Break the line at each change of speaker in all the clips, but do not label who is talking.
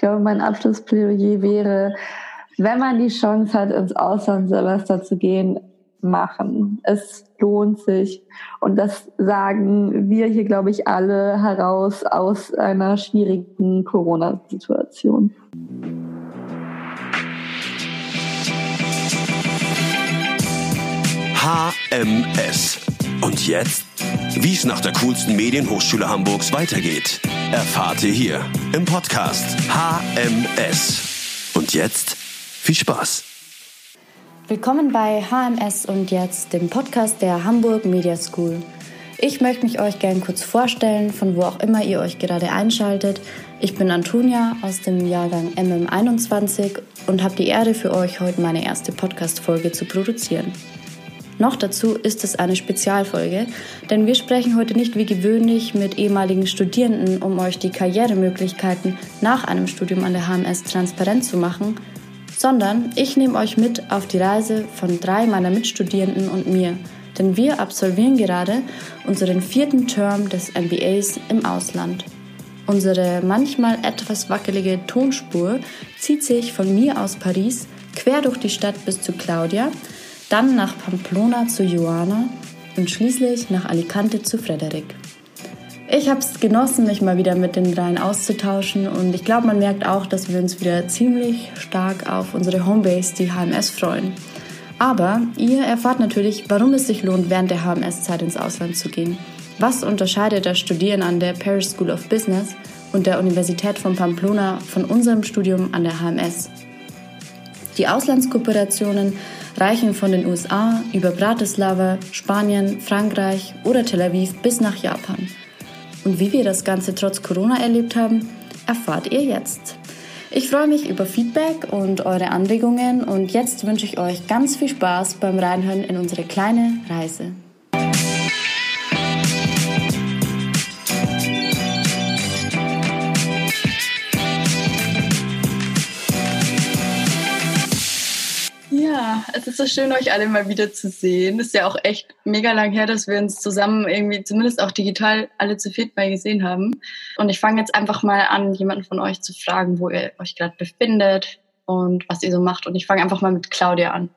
glaube, mein Abschlussplädoyer wäre, wenn man die Chance hat, ins Auslandssemester zu gehen, machen. Es lohnt sich. Und das sagen wir hier, glaube ich, alle heraus aus einer schwierigen Corona-Situation.
HMS. Und jetzt? Wie es nach der coolsten Medienhochschule Hamburgs weitergeht, erfahrt ihr hier im Podcast HMS. Und jetzt viel Spaß.
Willkommen bei HMS und jetzt, dem Podcast der Hamburg Media School. Ich möchte mich euch gern kurz vorstellen, von wo auch immer ihr euch gerade einschaltet. Ich bin Antonia aus dem Jahrgang MM21 und habe die Ehre für euch heute meine erste Podcast-Folge zu produzieren. Noch dazu ist es eine Spezialfolge, denn wir sprechen heute nicht wie gewöhnlich mit ehemaligen Studierenden, um euch die Karrieremöglichkeiten nach einem Studium an der HMS transparent zu machen, sondern ich nehme euch mit auf die Reise von drei meiner Mitstudierenden und mir, denn wir absolvieren gerade unseren vierten Term des MBAs im Ausland. Unsere manchmal etwas wackelige Tonspur zieht sich von mir aus Paris quer durch die Stadt bis zu Claudia, dann nach Pamplona zu Joana und schließlich nach Alicante zu Frederik. Ich habe es genossen, mich mal wieder mit den dreien auszutauschen und ich glaube, man merkt auch, dass wir uns wieder ziemlich stark auf unsere Homebase, die HMS, freuen. Aber ihr erfahrt natürlich, warum es sich lohnt, während der HMS-Zeit ins Ausland zu gehen. Was unterscheidet das Studieren an der Paris School of Business und der Universität von Pamplona von unserem Studium an der HMS? Die Auslandskooperationen reichen von den USA über Bratislava, Spanien, Frankreich oder Tel Aviv bis nach Japan. Und wie wir das Ganze trotz Corona erlebt haben, erfahrt ihr jetzt. Ich freue mich über Feedback und eure Anregungen und jetzt wünsche ich euch ganz viel Spaß beim Reinhören in unsere kleine Reise.
Es ist so schön, euch alle mal wieder zu sehen. Ist ja auch echt mega lang her, dass wir uns zusammen irgendwie, zumindest auch digital, alle zu viert mal gesehen haben. Und ich fange jetzt einfach mal an, jemanden von euch zu fragen, wo ihr euch gerade befindet und was ihr so macht. Und ich fange einfach mal mit Claudia an.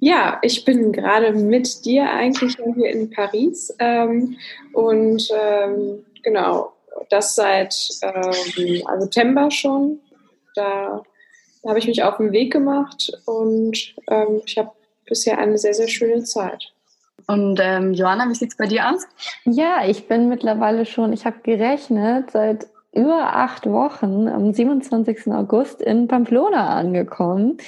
Ja, ich bin gerade mit dir eigentlich hier in Paris ähm, und ähm, genau, das seit ähm, September schon. Da habe ich mich auf den Weg gemacht und ähm, ich habe bisher eine sehr, sehr schöne Zeit.
Und ähm, Johanna, wie sieht es bei dir aus?
Ja, ich bin mittlerweile schon, ich habe gerechnet, seit über acht Wochen am 27. August in Pamplona angekommen.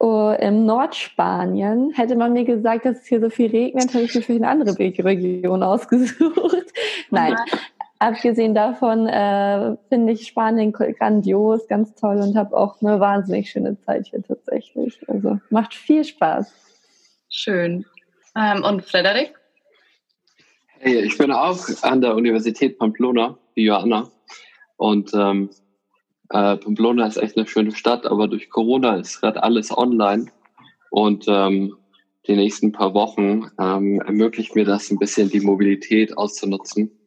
Oh, Im Nordspanien hätte man mir gesagt, dass es hier so viel regnet, habe ich mir für eine andere Region ausgesucht. Nein, abgesehen davon äh, finde ich Spanien grandios, ganz toll und habe auch eine wahnsinnig schöne Zeit hier tatsächlich. Also macht viel Spaß.
Schön. Ähm, und Frederik?
Hey, ich bin auch an der Universität Pamplona, wie Johanna. Und ähm, äh, Pamplona ist echt eine schöne Stadt, aber durch Corona ist gerade alles online. Und ähm, die nächsten paar Wochen ähm, ermöglicht mir das ein bisschen die Mobilität auszunutzen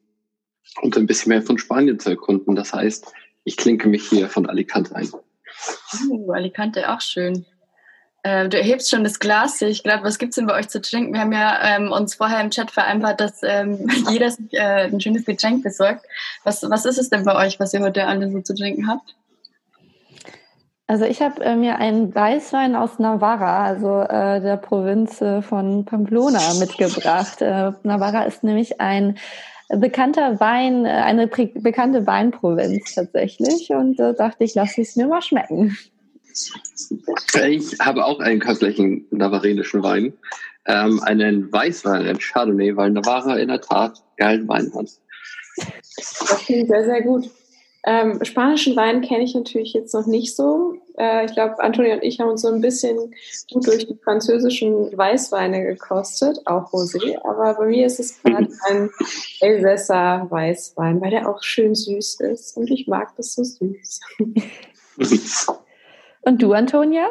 und ein bisschen mehr von Spanien zu erkunden. Das heißt, ich klinke mich hier von Alicante ein.
Oh, Alicante auch schön. Äh, du erhebst schon das Glas, sehe ich gerade. Was gibt es denn bei euch zu trinken? Wir haben ja ähm, uns vorher im Chat vereinbart, dass ähm, jeder sich äh, ein schönes Getränk besorgt. Was, was ist es denn bei euch, was ihr heute alle so zu trinken habt?
Also ich habe äh, mir einen Weißwein aus Navarra, also äh, der Provinz äh, von Pamplona, mitgebracht. Äh, Navarra ist nämlich ein bekannter Wein, äh, eine bekannte Weinprovinz tatsächlich. Und da äh, dachte ich, lass es mir mal schmecken.
Ich habe auch einen köstlichen navarenischen Wein. Ähm, einen Weißwein, einen Chardonnay, weil Navarra in der Tat geilen Wein hat.
Das klingt sehr, sehr gut. Ähm, spanischen Wein kenne ich natürlich jetzt noch nicht so. Äh, ich glaube, Antonia und ich haben uns so ein bisschen gut durch die französischen Weißweine gekostet, auch Rosé. Aber bei mir ist es gerade ein Elsässer Weißwein, weil der auch schön süß ist. Und ich mag das so süß.
und du, Antonia?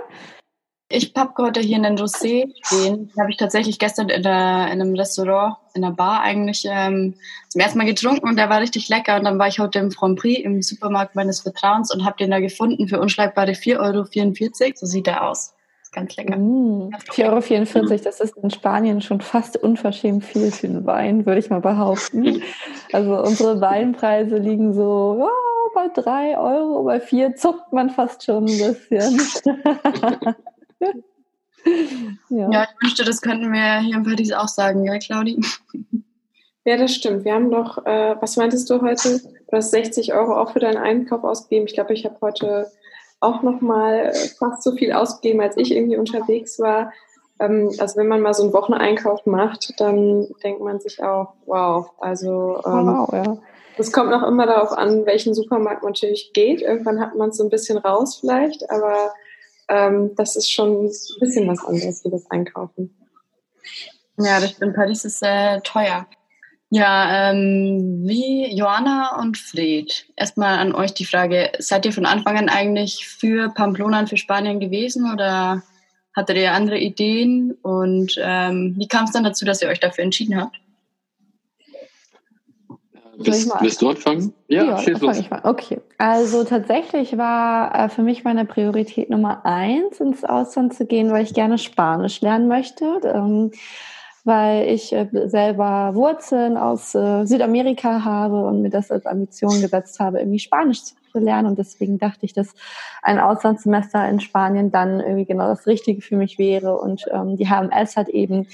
Ich habe heute hier einen Rosé stehen. Den habe ich tatsächlich gestern in, der, in, einem Restaurant, in einer Bar eigentlich ähm, zum ersten Mal getrunken und der war richtig lecker. Und dann war ich heute im Grand Prix im Supermarkt meines Vertrauens und habe den da gefunden für unschlagbare 4,44 Euro. So sieht er aus. Ganz lecker.
Mm, 4,44 Euro, das ist in Spanien schon fast unverschämt viel für einen Wein, würde ich mal behaupten. Also unsere Weinpreise liegen so oh, bei 3 Euro, bei 4 zuckt man fast schon ein bisschen.
ja. ja, ich wünschte, das könnten wir hier in Paris auch sagen, ja, Claudi?
Ja, das stimmt. Wir haben doch, äh, was meintest du heute? Du hast 60 Euro auch für deinen Einkauf ausgegeben. Ich glaube, ich habe heute auch noch mal fast so viel ausgegeben, als ich irgendwie unterwegs war. Ähm, also wenn man mal so einen Wocheneinkauf macht, dann denkt man sich auch, wow, also ähm, wow, ja. Es kommt noch immer darauf an, welchen Supermarkt man natürlich geht. Irgendwann hat man es so ein bisschen raus vielleicht, aber ähm, das ist schon ein bisschen was anderes wie das Einkaufen.
Ja, das stimmt. Paris ist äh, teuer. Ja, ähm, wie Joanna und Fred, erstmal an euch die Frage, seid ihr von Anfang an eigentlich für Pamplona und für Spanien gewesen oder hattet ihr andere Ideen und ähm, wie kam es dann dazu, dass ihr euch dafür entschieden habt?
Willst, willst du anfangen?
Ja, ja schieß los. Okay, also tatsächlich war äh, für mich meine Priorität Nummer eins, ins Ausland zu gehen, weil ich gerne Spanisch lernen möchte. Ähm, weil ich äh, selber Wurzeln aus äh, Südamerika habe und mir das als Ambition gesetzt habe, irgendwie Spanisch zu lernen. Und deswegen dachte ich, dass ein Auslandssemester in Spanien dann irgendwie genau das Richtige für mich wäre. Und ähm, die HMS hat eben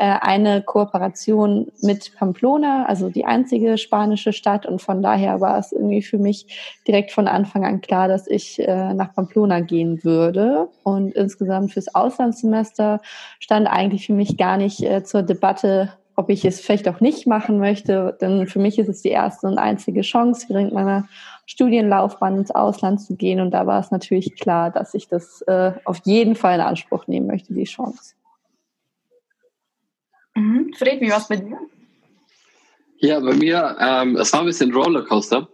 eine Kooperation mit Pamplona, also die einzige spanische Stadt. Und von daher war es irgendwie für mich direkt von Anfang an klar, dass ich äh, nach Pamplona gehen würde. Und insgesamt fürs Auslandssemester stand eigentlich für mich gar nicht äh, zur Debatte, ob ich es vielleicht auch nicht machen möchte. Denn für mich ist es die erste und einzige Chance, während meiner Studienlaufbahn ins Ausland zu gehen. Und da war es natürlich klar, dass ich das äh, auf jeden Fall in Anspruch nehmen möchte, die Chance.
Mhm. Fred, wie war es bei dir?
Ja, bei mir, ähm, es war ein bisschen Rollercoaster,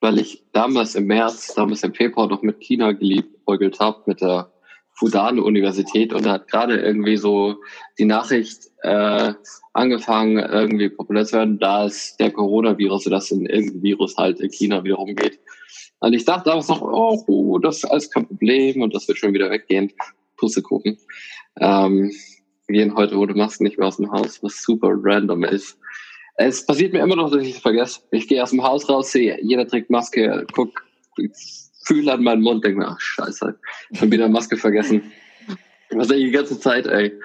weil ich damals im März, damals im Februar noch mit China geliebäugelt habe, mit der Fudan-Universität und da hat gerade irgendwie so die Nachricht äh, angefangen, irgendwie populär zu werden, da es der Coronavirus, dass ein irgendein Virus halt in China wieder rumgeht. Und ich dachte damals noch, oh, das ist alles kein Problem und das wird schon wieder weggehen. Pussekuchen. Ähm, wir gehen heute ohne Masken nicht mehr aus dem Haus, was super random ist. Es passiert mir immer noch, dass ich es vergesse. Ich gehe aus dem Haus raus, sehe, jeder trägt Maske, guck, fühle an meinen Mund, denke mir, ach scheiße, schon wieder Maske vergessen. Was eigentlich die ganze Zeit, ey.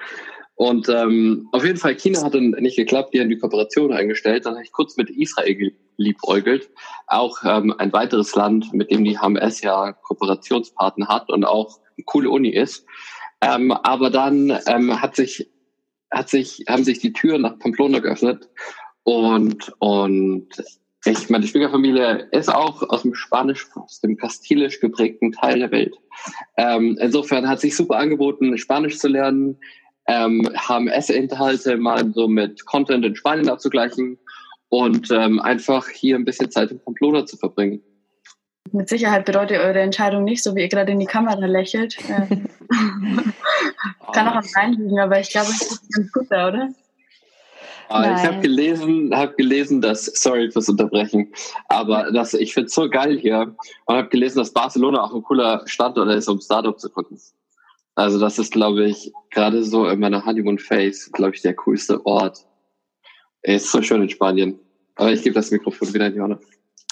Und ähm, auf jeden Fall, China hat dann nicht geklappt, die haben die Kooperation eingestellt. Dann habe ich kurz mit Israel geliebäugelt. Auch ähm, ein weiteres Land, mit dem die HMS ja Kooperationspartner hat und auch eine coole Uni ist. Ähm, aber dann ähm, hat sich, hat sich, haben sich die Türen nach Pamplona geöffnet und, und ich, meine Schwiegerfamilie ist auch aus dem Spanisch, aus dem Kastilisch geprägten Teil der Welt. Ähm, insofern hat sich super angeboten, Spanisch zu lernen, ähm, HMS-Inhalte mal so mit Content in Spanien abzugleichen und ähm, einfach hier ein bisschen Zeit in Pamplona zu verbringen.
Mit Sicherheit bedeutet eure Entscheidung nicht, so wie ihr gerade in die Kamera lächelt. Äh, kann auch am Nein liegen, aber ich glaube, es ist ganz gut da, oder?
Nein. Ich habe gelesen, habe gelesen, dass sorry fürs Unterbrechen, aber dass ich finde es so geil hier und habe gelesen, dass Barcelona auch ein cooler Standort ist, um Startup zu gucken. Also das ist, glaube ich, gerade so in meiner Honeymoon Phase, glaube ich, der coolste Ort. Ist so schön in Spanien. Aber ich gebe das Mikrofon wieder in Johanna.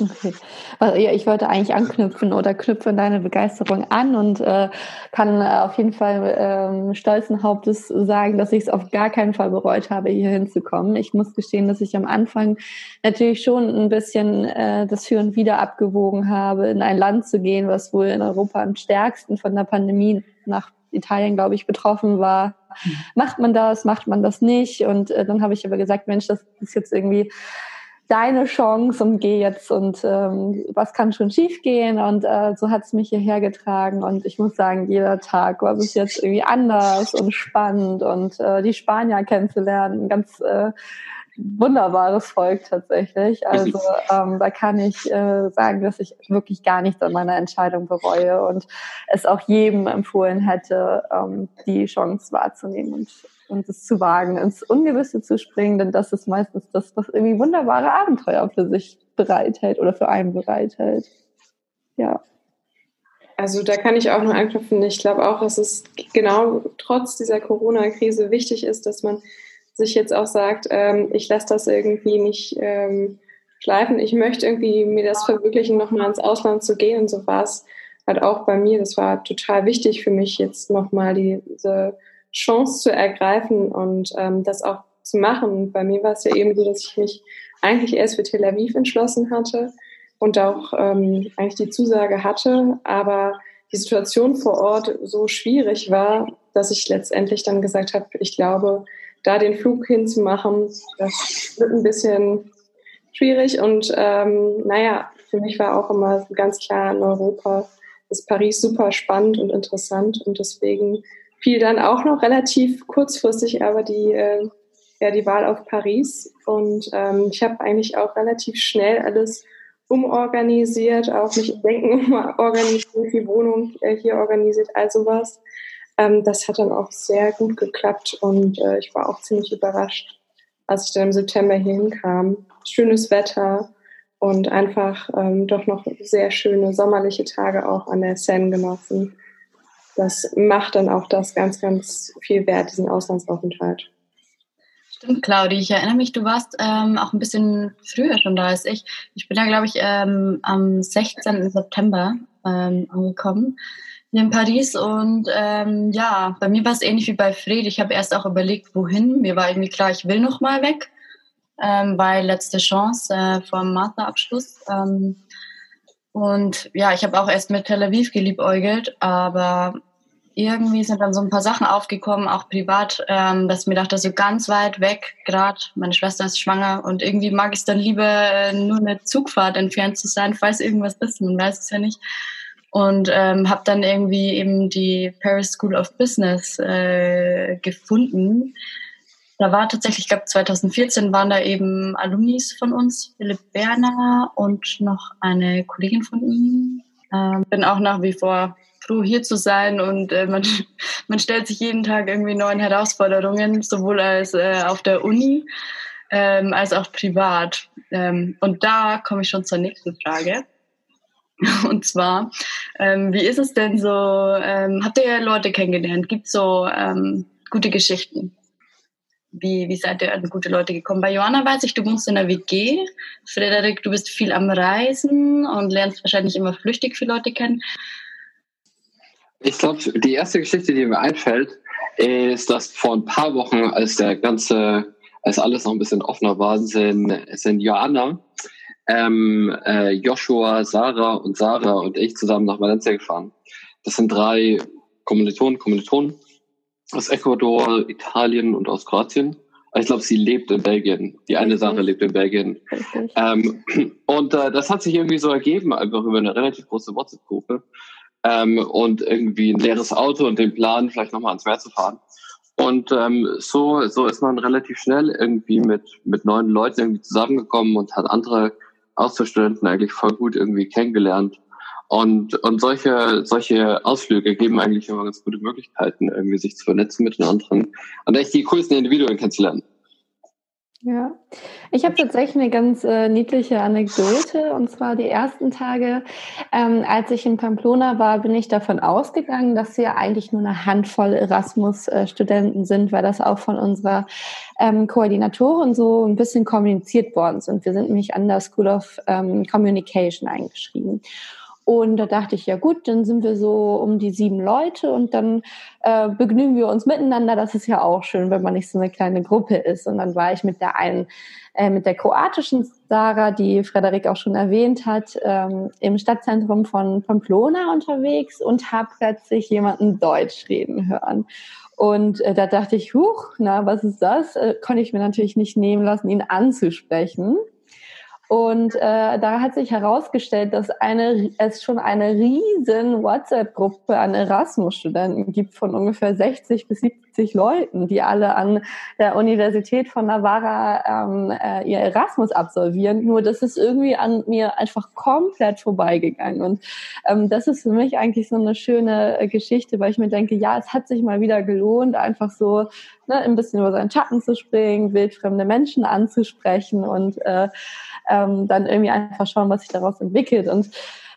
Okay. Also, ja, ich wollte eigentlich anknüpfen oder knüpfe deine Begeisterung an und äh, kann äh, auf jeden Fall ähm, stolzen Hauptes sagen, dass ich es auf gar keinen Fall bereut habe, hier hinzukommen. Ich muss gestehen, dass ich am Anfang natürlich schon ein bisschen äh, das Für und Wider abgewogen habe, in ein Land zu gehen, was wohl in Europa am stärksten von der Pandemie nach Italien, glaube ich, betroffen war. Mhm. Macht man das, macht man das nicht? Und äh, dann habe ich aber gesagt, Mensch, das ist jetzt irgendwie deine Chance und geh jetzt und ähm, was kann schon schiefgehen und äh, so hat es mich hierher getragen. Und ich muss sagen, jeder Tag war bis jetzt irgendwie anders und spannend. Und äh, die Spanier kennenzulernen, ganz äh, wunderbares Volk tatsächlich. Also ähm, da kann ich äh, sagen, dass ich wirklich gar nichts an meiner Entscheidung bereue und es auch jedem empfohlen hätte, ähm, die Chance wahrzunehmen. Und, und es zu wagen, ins Ungewisse zu springen, denn das ist meistens das, was irgendwie wunderbare Abenteuer für sich bereithält oder für einen bereithält. Ja.
Also da kann ich auch nur anknüpfen. Ich glaube auch, dass es genau trotz dieser Corona-Krise wichtig ist, dass man sich jetzt auch sagt, ähm, ich lasse das irgendwie nicht ähm, schleifen. Ich möchte irgendwie mir das verwirklichen, nochmal ins Ausland zu gehen. Und so war es halt auch bei mir. Das war total wichtig für mich, jetzt nochmal diese Chance zu ergreifen und ähm, das auch zu machen. Bei mir war es ja eben so, dass ich mich eigentlich erst für Tel Aviv entschlossen hatte und auch ähm, eigentlich die Zusage hatte, aber die Situation vor Ort so schwierig war, dass ich letztendlich dann gesagt habe, ich glaube, da den Flug hinzumachen, das wird ein bisschen schwierig. Und ähm, naja, für mich war auch immer ganz klar in Europa ist Paris super spannend und interessant und deswegen fiel dann auch noch relativ kurzfristig aber die, äh, ja, die Wahl auf Paris und ähm, ich habe eigentlich auch relativ schnell alles umorganisiert, auch mich Denken organisiert, die Wohnung äh, hier organisiert, also was. Ähm, das hat dann auch sehr gut geklappt und äh, ich war auch ziemlich überrascht, als ich dann im September hier hinkam. Schönes Wetter und einfach ähm, doch noch sehr schöne sommerliche Tage auch an der Seine genossen. Das macht dann auch das ganz, ganz viel wert, diesen Auslandsaufenthalt.
Stimmt, Claudi. Ich erinnere mich, du warst ähm, auch ein bisschen früher schon da als ich. Ich bin ja, glaube ich, ähm, am 16. September ähm, angekommen in Paris und ähm, ja, bei mir war es ähnlich wie bei Fred. Ich habe erst auch überlegt, wohin. Mir war irgendwie klar, ich will noch mal weg, ähm, weil letzte Chance äh, vor dem Masterabschluss. Ähm, und ja, ich habe auch erst mit Tel Aviv geliebäugelt, aber irgendwie sind dann so ein paar Sachen aufgekommen, auch privat, ähm, dass mir dachte, so ganz weit weg, gerade meine Schwester ist schwanger und irgendwie mag ich es dann lieber, äh, nur eine Zugfahrt entfernt zu sein, falls irgendwas ist, man weiß es ja nicht. Und ähm, habe dann irgendwie eben die Paris School of Business äh, gefunden. Da war tatsächlich, ich glaube 2014 waren da eben Alumnis von uns, Philipp Berner und noch eine Kollegin von ihm. Ähm, bin auch nach wie vor froh, hier zu sein und äh, man, man stellt sich jeden Tag irgendwie neuen Herausforderungen, sowohl als äh, auf der Uni ähm, als auch privat. Ähm, und da komme ich schon zur nächsten Frage. Und zwar, ähm, wie ist es denn so, ähm, habt ihr Leute kennengelernt? Gibt es so ähm, gute Geschichten? Wie, wie seid ihr an gute Leute gekommen? Bei Johanna weiß ich, du wohnst in der WG. Frederik, du bist viel am Reisen und lernst wahrscheinlich immer flüchtig viele Leute kennen.
Ich glaube, die erste Geschichte, die mir einfällt, ist, dass vor ein paar Wochen, als der ganze, als alles noch ein bisschen offener war, sind, sind Joanna, ähm, äh, Joshua, Sarah und Sarah und ich zusammen nach Valencia gefahren. Das sind drei Kommilitonen, Kommilitonen aus Ecuador, Italien und aus Kroatien. Ich glaube, sie lebt in Belgien. Die eine Sache lebt in Belgien. Ähm, und äh, das hat sich irgendwie so ergeben, einfach über eine relativ große WhatsApp-Gruppe ähm, und irgendwie ein leeres Auto und den Plan, vielleicht nochmal ans Meer zu fahren. Und ähm, so, so ist man relativ schnell irgendwie mit, mit neuen Leuten irgendwie zusammengekommen und hat andere Austauschstudenten eigentlich voll gut irgendwie kennengelernt. Und, und solche, solche Ausflüge geben eigentlich immer ganz gute Möglichkeiten, irgendwie sich zu vernetzen mit den anderen und echt die coolsten Individuen kennenzulernen.
Ja, ich habe tatsächlich eine ganz äh, niedliche Anekdote. Und zwar die ersten Tage, ähm, als ich in Pamplona war, bin ich davon ausgegangen, dass wir eigentlich nur eine Handvoll Erasmus-Studenten sind, weil das auch von unserer ähm, Koordinatorin so ein bisschen kommuniziert worden sind. Wir sind nämlich an der School of ähm, Communication eingeschrieben. Und da dachte ich, ja gut, dann sind wir so um die sieben Leute und dann äh, begnügen wir uns miteinander. Das ist ja auch schön, wenn man nicht so eine kleine Gruppe ist. Und dann war ich mit der einen, äh, mit der kroatischen Sarah, die Frederik auch schon erwähnt hat, ähm, im Stadtzentrum von Pamplona unterwegs und habe plötzlich jemanden Deutsch reden hören. Und äh, da dachte ich, huch, na, was ist das? Äh, konnte ich mir natürlich nicht nehmen lassen, ihn anzusprechen. Und äh, da hat sich herausgestellt, dass eine, es schon eine riesen WhatsApp-Gruppe an Erasmus-Studenten gibt von ungefähr 60 bis 70 70 Leuten, die alle an der Universität von Navarra ähm, äh, ihr Erasmus absolvieren. Nur das ist irgendwie an mir einfach komplett vorbeigegangen. Und ähm, das ist für mich eigentlich so eine schöne äh, Geschichte, weil ich mir denke, ja, es hat sich mal wieder gelohnt, einfach so ne, ein bisschen über seinen Schatten zu springen, wildfremde Menschen anzusprechen und äh, ähm, dann irgendwie einfach schauen, was sich daraus entwickelt. Und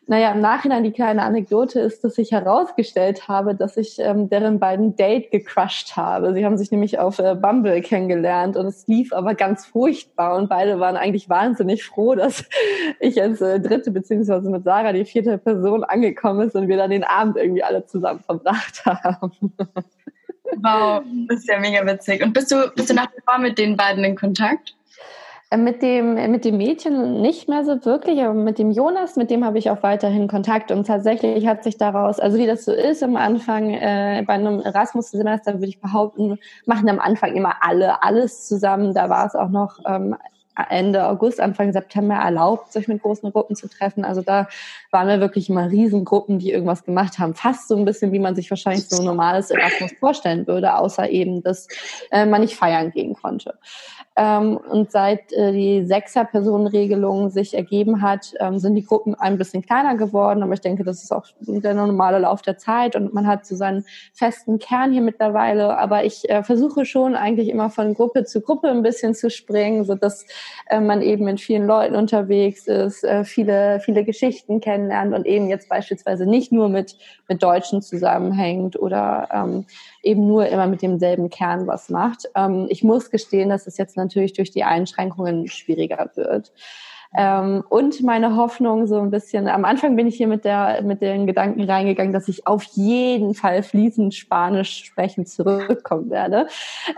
naja, im Nachhinein die kleine Anekdote ist, dass ich herausgestellt habe, dass ich ähm, deren beiden Date gecrushed habe. Sie haben sich nämlich auf äh, Bumble kennengelernt und es lief aber ganz furchtbar und beide waren eigentlich wahnsinnig froh, dass ich als äh, dritte beziehungsweise mit Sarah die vierte Person angekommen ist und wir dann den Abend irgendwie alle zusammen verbracht haben.
Wow, das ist ja mega witzig. Und bist du, bist du nach wie vor mit den beiden in Kontakt?
Äh, mit dem, mit dem Mädchen nicht mehr so wirklich, aber mit dem Jonas, mit dem habe ich auch weiterhin Kontakt. Und tatsächlich hat sich daraus, also wie das so ist am Anfang, äh, bei einem Erasmus-Semester würde ich behaupten, machen am Anfang immer alle alles zusammen. Da war es auch noch ähm, Ende August, Anfang September erlaubt, sich mit großen Gruppen zu treffen. Also da waren wir wirklich immer Riesengruppen, die irgendwas gemacht haben. Fast so ein bisschen, wie man sich wahrscheinlich so ein normales Erasmus vorstellen würde, außer eben, dass äh, man nicht feiern gehen konnte. Ähm, und seit äh, die Sechser-Personen-Regelung sich ergeben hat, ähm, sind die Gruppen ein bisschen kleiner geworden. Aber ich denke, das ist auch der normale Lauf der Zeit und man hat so seinen festen Kern hier mittlerweile. Aber ich äh, versuche schon eigentlich immer von Gruppe zu Gruppe ein bisschen zu springen, so dass äh, man eben mit vielen Leuten unterwegs ist, äh, viele, viele Geschichten kennenlernt und eben jetzt beispielsweise nicht nur mit, mit Deutschen zusammenhängt oder ähm, eben nur immer mit demselben Kern was macht. Ähm, ich muss gestehen, dass es jetzt natürlich durch die Einschränkungen schwieriger wird. Ähm, und meine Hoffnung so ein bisschen, am Anfang bin ich hier mit der, mit den Gedanken reingegangen, dass ich auf jeden Fall fließend Spanisch sprechen zurückkommen werde.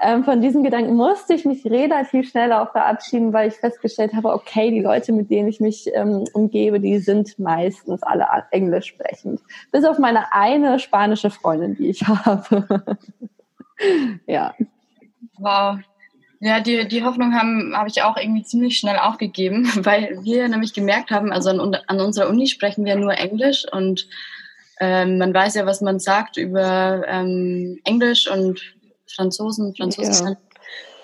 Ähm, von diesen Gedanken musste ich mich relativ schnell auch verabschieden, weil ich festgestellt habe, okay, die Leute, mit denen ich mich ähm, umgebe, die sind meistens alle Englisch sprechend. Bis auf meine eine spanische Freundin, die ich habe. ja.
Wow, ja, die, die Hoffnung haben habe ich auch irgendwie ziemlich schnell aufgegeben, weil wir nämlich gemerkt haben, also an, an unserer Uni sprechen wir nur Englisch und ähm, man weiß ja, was man sagt über ähm, Englisch und Franzosen, Franzosen. Ja.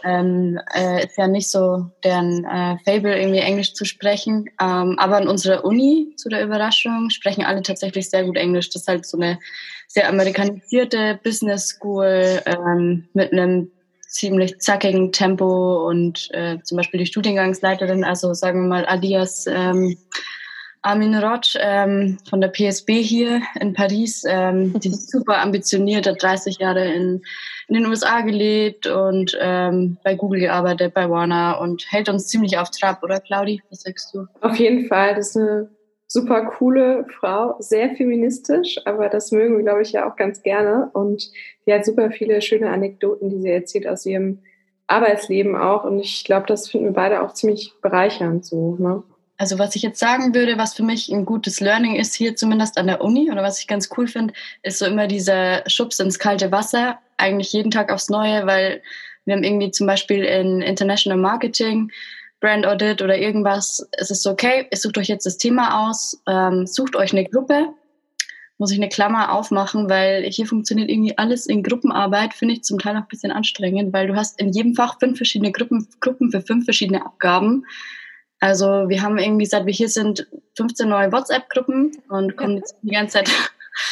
Ähm, äh, ist ja nicht so deren äh, Fable, irgendwie Englisch zu sprechen. Ähm, aber an unserer Uni, zu der Überraschung, sprechen alle tatsächlich sehr gut Englisch. Das ist halt so eine sehr amerikanisierte Business School ähm, mit einem ziemlich zackigen Tempo und äh, zum Beispiel die Studiengangsleiterin, also sagen wir mal Alias ähm, Armin Roth ähm, von der PSB hier in Paris, ähm, die ist super ambitioniert, hat 30 Jahre in, in den USA gelebt und ähm, bei Google gearbeitet, bei Warner und hält uns ziemlich auf Trab, oder Claudi? Was sagst du?
Auf jeden Fall, das ist eine super coole Frau, sehr feministisch, aber das mögen wir, glaube ich, ja auch ganz gerne. Und die hat super viele schöne Anekdoten, die sie erzählt aus ihrem Arbeitsleben auch. Und ich glaube, das finden wir beide auch ziemlich bereichernd so. Ne?
Also was ich jetzt sagen würde, was für mich ein gutes Learning ist, hier zumindest an der Uni, oder was ich ganz cool finde, ist so immer dieser Schubs ins kalte Wasser, eigentlich jeden Tag aufs Neue, weil wir haben irgendwie zum Beispiel in International Marketing Brand Audit oder irgendwas, es ist okay, ihr sucht euch jetzt das Thema aus, ähm, sucht euch eine Gruppe, muss ich eine Klammer aufmachen, weil hier funktioniert irgendwie alles in Gruppenarbeit, finde ich zum Teil auch ein bisschen anstrengend, weil du hast in jedem Fach fünf verschiedene Gruppen, Gruppen für fünf verschiedene Abgaben. Also wir haben irgendwie, seit wir hier sind, 15 neue WhatsApp-Gruppen und kommen jetzt die ganze Zeit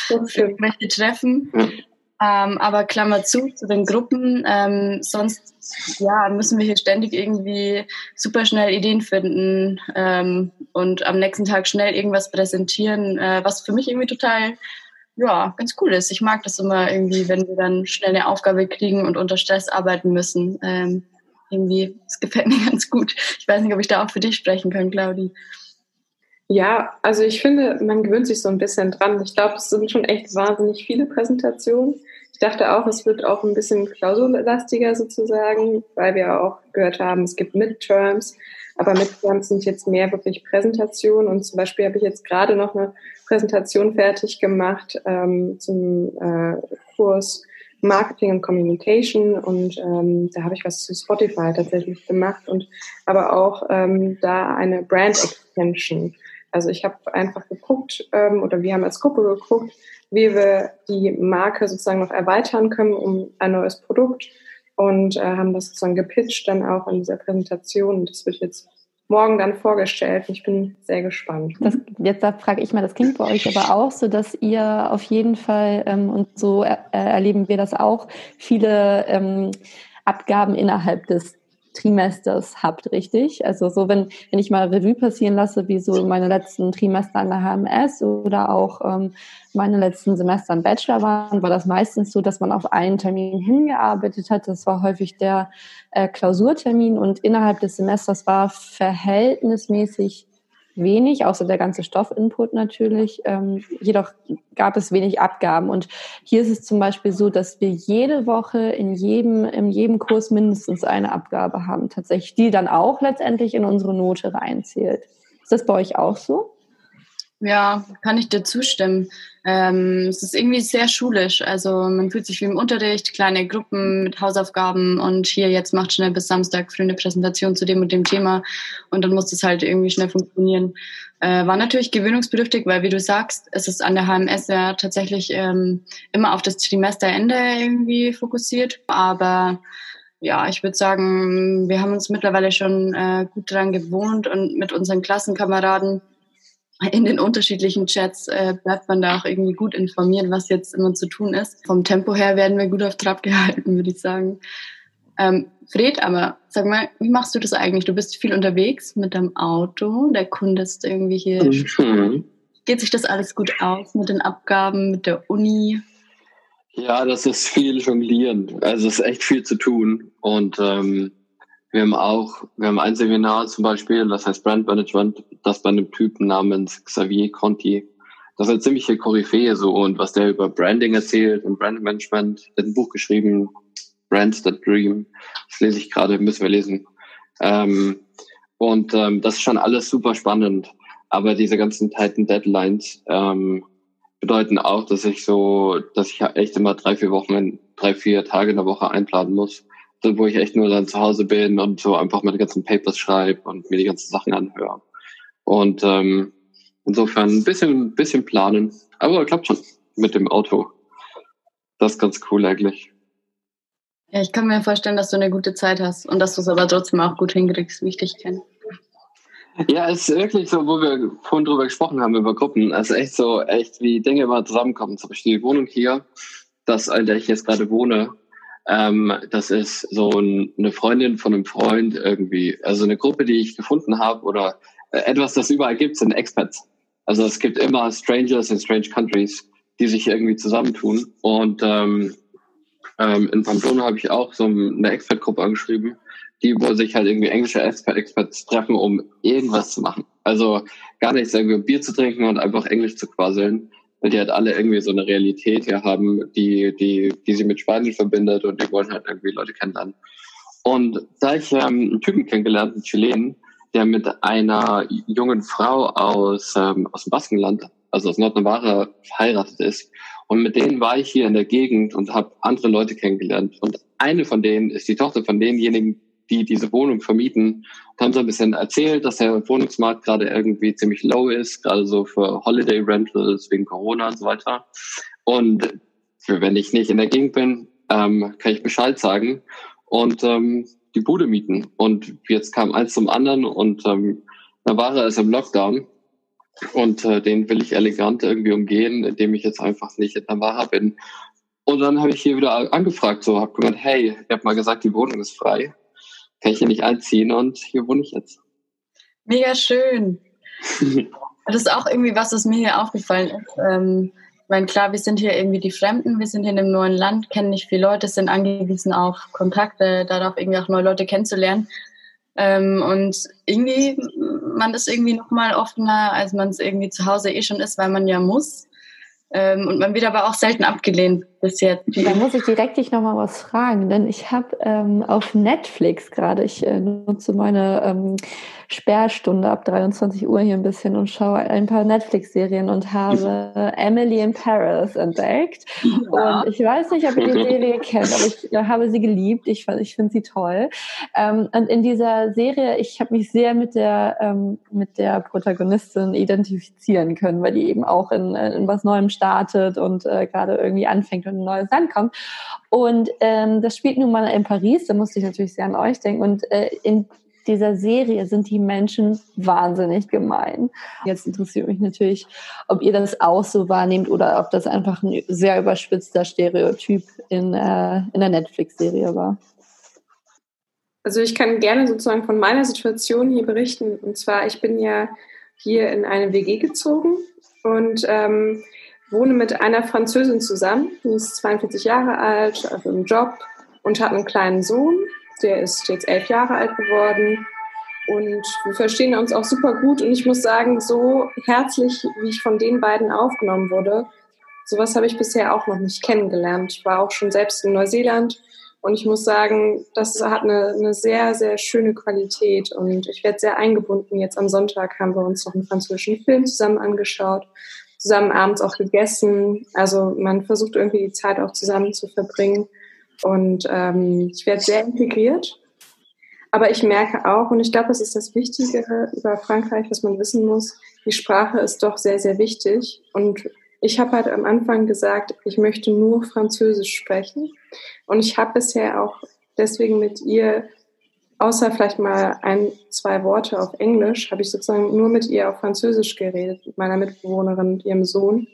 für irgendwelche Treffen. Ähm, aber Klammer zu, zu den Gruppen. Ähm, sonst ja, müssen wir hier ständig irgendwie super schnell Ideen finden ähm, und am nächsten Tag schnell irgendwas präsentieren, äh, was für mich irgendwie total ja, ganz cool ist. Ich mag das immer irgendwie, wenn wir dann schnell eine Aufgabe kriegen und unter Stress arbeiten müssen. Ähm, irgendwie, das gefällt mir ganz gut. Ich weiß nicht, ob ich da auch für dich sprechen kann, Claudi.
Ja, also ich finde, man gewöhnt sich so ein bisschen dran. Ich glaube, es sind schon echt wahnsinnig viele Präsentationen dachte auch, es wird auch ein bisschen klausurlastiger sozusagen, weil wir auch gehört haben, es gibt Midterms, aber Midterms sind jetzt mehr wirklich Präsentationen und zum Beispiel habe ich jetzt gerade noch eine Präsentation fertig gemacht ähm, zum äh, Kurs Marketing und Communication und ähm, da habe ich was zu Spotify tatsächlich gemacht und aber auch ähm, da eine Brand Extension. Also ich habe einfach geguckt ähm, oder wir haben als Gruppe geguckt, wie wir die Marke sozusagen noch erweitern können um ein neues Produkt und äh, haben das sozusagen gepitcht dann auch in dieser Präsentation. Das wird jetzt morgen dann vorgestellt. Ich bin sehr gespannt.
Das, jetzt frage ich mal, das klingt bei euch aber auch so, dass ihr auf jeden Fall, ähm, und so er, erleben wir das auch, viele ähm, Abgaben innerhalb des Trimesters habt, richtig? Also so, wenn, wenn ich mal Revue passieren lasse, wie so meine letzten Trimester an der HMS oder auch ähm, meine letzten Semester im Bachelor waren, war das meistens so, dass man auf einen Termin hingearbeitet hat. Das war häufig der äh, Klausurtermin und innerhalb des Semesters war verhältnismäßig wenig, außer der ganze Stoffinput natürlich. Ähm, jedoch gab es wenig Abgaben. Und hier ist es zum Beispiel so, dass wir jede Woche in jedem, in jedem Kurs mindestens eine Abgabe haben, tatsächlich, die dann auch letztendlich in unsere Note reinzählt. Ist das bei euch auch so?
Ja, kann ich dir zustimmen. Ähm, es ist irgendwie sehr schulisch. Also man fühlt sich wie im Unterricht, kleine Gruppen mit Hausaufgaben und hier jetzt macht schnell bis Samstag früh eine Präsentation zu dem und dem Thema und dann muss das halt irgendwie schnell funktionieren. Äh, war natürlich gewöhnungsbedürftig, weil wie du sagst, es ist an der HMS ja tatsächlich ähm, immer auf das Trimesterende irgendwie fokussiert. Aber ja, ich würde sagen, wir haben uns mittlerweile schon äh, gut dran gewohnt und mit unseren Klassenkameraden in den unterschiedlichen Chats äh, bleibt man da auch irgendwie gut informiert, was jetzt immer zu tun ist. Vom Tempo her werden wir gut auf Trab gehalten, würde ich sagen. Ähm, Fred, aber sag mal, wie machst du das eigentlich? Du bist viel unterwegs mit deinem Auto, der Kunde ist irgendwie hier. Mhm. Geht sich das alles gut aus mit den Abgaben, mit der Uni?
Ja, das ist viel jonglieren. Also es ist echt viel zu tun. Und ähm, wir haben auch, wir haben ein Seminar zum Beispiel, das heißt Brand Management, das bei einem Typen namens Xavier Conti. Das ist eine ziemliche Koryphäe so und was der über Branding erzählt und Brand Management, der hat ein Buch geschrieben, Brands That Dream. Das lese ich gerade, müssen wir lesen. Ähm, und ähm, das ist schon alles super spannend. Aber diese ganzen Titan Deadlines ähm, bedeuten auch, dass ich so, dass ich echt immer drei, vier Wochen, drei, vier Tage in der Woche einplanen muss wo ich echt nur dann zu Hause bin und so einfach meine ganzen Papers schreibe und mir die ganzen Sachen anhöre. Und ähm, insofern ein bisschen, bisschen planen. Aber klappt schon mit dem Auto. Das ist ganz cool eigentlich.
Ja, ich kann mir vorstellen, dass du eine gute Zeit hast und dass du es aber trotzdem auch gut hinkriegst, wie ich dich kenne.
Ja, es ist wirklich so, wo wir vorhin drüber gesprochen haben, über Gruppen. Es ist echt so, echt wie Dinge immer zusammenkommen. Zum Beispiel die Wohnung hier, das, an der ich jetzt gerade wohne, ähm, das ist so ein, eine Freundin von einem Freund irgendwie. Also eine Gruppe, die ich gefunden habe oder äh, etwas, das überall gibt, sind Expats. Also es gibt immer Strangers in Strange Countries, die sich irgendwie zusammentun. Und ähm, ähm, in Pamplona habe ich auch so eine Expert-Gruppe angeschrieben, die wo sich halt irgendwie englische Experts treffen, um irgendwas zu machen. Also gar nichts irgendwie Bier zu trinken und einfach Englisch zu quasseln, weil die halt alle irgendwie so eine Realität hier haben, die, die, die sie mit Spanien verbindet und die wollen halt irgendwie Leute kennenlernen. Und da ich ähm, einen Typen kennengelernt, einen Chilenen, der mit einer jungen Frau aus, ähm, aus dem Baskenland, also aus Nordnavarra, verheiratet ist. Und mit denen war ich hier in der Gegend und habe andere Leute kennengelernt. Und eine von denen ist die Tochter von denjenigen, die diese Wohnung vermieten, und haben so ein bisschen erzählt, dass der Wohnungsmarkt gerade irgendwie ziemlich low ist, gerade so für Holiday Rentals wegen Corona und so weiter. Und wenn ich nicht in der Gegend bin, ähm, kann ich Bescheid sagen und ähm, die Bude mieten. Und jetzt kam eins zum anderen und ähm, Navarra ist im Lockdown und äh, den will ich elegant irgendwie umgehen, indem ich jetzt einfach nicht in Navarra bin. Und dann habe ich hier wieder angefragt, so habe gemeint, hey, ich habe mal gesagt, die Wohnung ist frei kann ich hier nicht einziehen und hier wohne ich jetzt.
Mega schön. das ist auch irgendwie was, was mir hier aufgefallen ist. Ähm, ich meine, klar, wir sind hier irgendwie die Fremden, wir sind hier in einem neuen Land, kennen nicht viele Leute, sind angewiesen auf Kontakte, darauf irgendwie auch neue Leute kennenzulernen. Ähm, und irgendwie, man ist irgendwie noch mal offener, als man es irgendwie zu Hause eh schon ist, weil man ja muss. Ähm, und man wird aber auch selten abgelehnt bis jetzt.
Da muss ich direkt dich nochmal was fragen, denn ich habe ähm, auf Netflix gerade, ich äh, nutze meine ähm, Sperrstunde ab 23 Uhr hier ein bisschen und schaue ein paar Netflix-Serien und habe Emily in Paris entdeckt. Ja. Und ich weiß nicht, ob ihr die Serie kennt, aber ich habe sie geliebt. Ich, ich finde sie toll. Ähm, und in dieser Serie, ich habe mich sehr mit der, ähm, mit der Protagonistin identifizieren können, weil die eben auch in, in was Neuem startet und äh, gerade irgendwie anfängt und ein neues Land kommt. Und ähm, das spielt nun mal in Paris, da musste ich natürlich sehr an euch denken. Und äh, in dieser Serie sind die Menschen wahnsinnig gemein. Jetzt interessiert mich natürlich, ob ihr das auch so wahrnehmt oder ob das einfach ein sehr überspitzter Stereotyp in, äh, in der Netflix-Serie war.
Also ich kann gerne sozusagen von meiner Situation hier berichten. Und zwar, ich bin ja hier in eine WG gezogen und ähm, wohne mit einer Französin zusammen. Die ist 42 Jahre alt, also im Job und hat einen kleinen Sohn. Der ist jetzt elf Jahre alt geworden. Und wir verstehen uns auch super gut. Und ich muss sagen, so herzlich, wie ich von den beiden aufgenommen wurde, sowas habe ich bisher auch noch nicht kennengelernt. Ich war auch schon selbst in Neuseeland. Und ich muss sagen, das hat eine, eine sehr, sehr schöne Qualität. Und ich werde sehr eingebunden. Jetzt am Sonntag haben wir uns noch einen französischen Film zusammen angeschaut zusammen abends auch gegessen. Also man versucht irgendwie die Zeit auch zusammen zu verbringen. Und ähm, ich werde sehr integriert. Aber ich merke auch, und ich glaube, das ist das Wichtige über Frankreich, was man wissen muss, die Sprache ist doch sehr, sehr wichtig. Und ich habe halt am Anfang gesagt, ich möchte nur Französisch sprechen. Und ich habe bisher auch deswegen mit ihr außer vielleicht mal ein, zwei Worte auf Englisch, habe ich sozusagen nur mit ihr auf Französisch geredet, mit meiner Mitbewohnerin ihrem Sohn.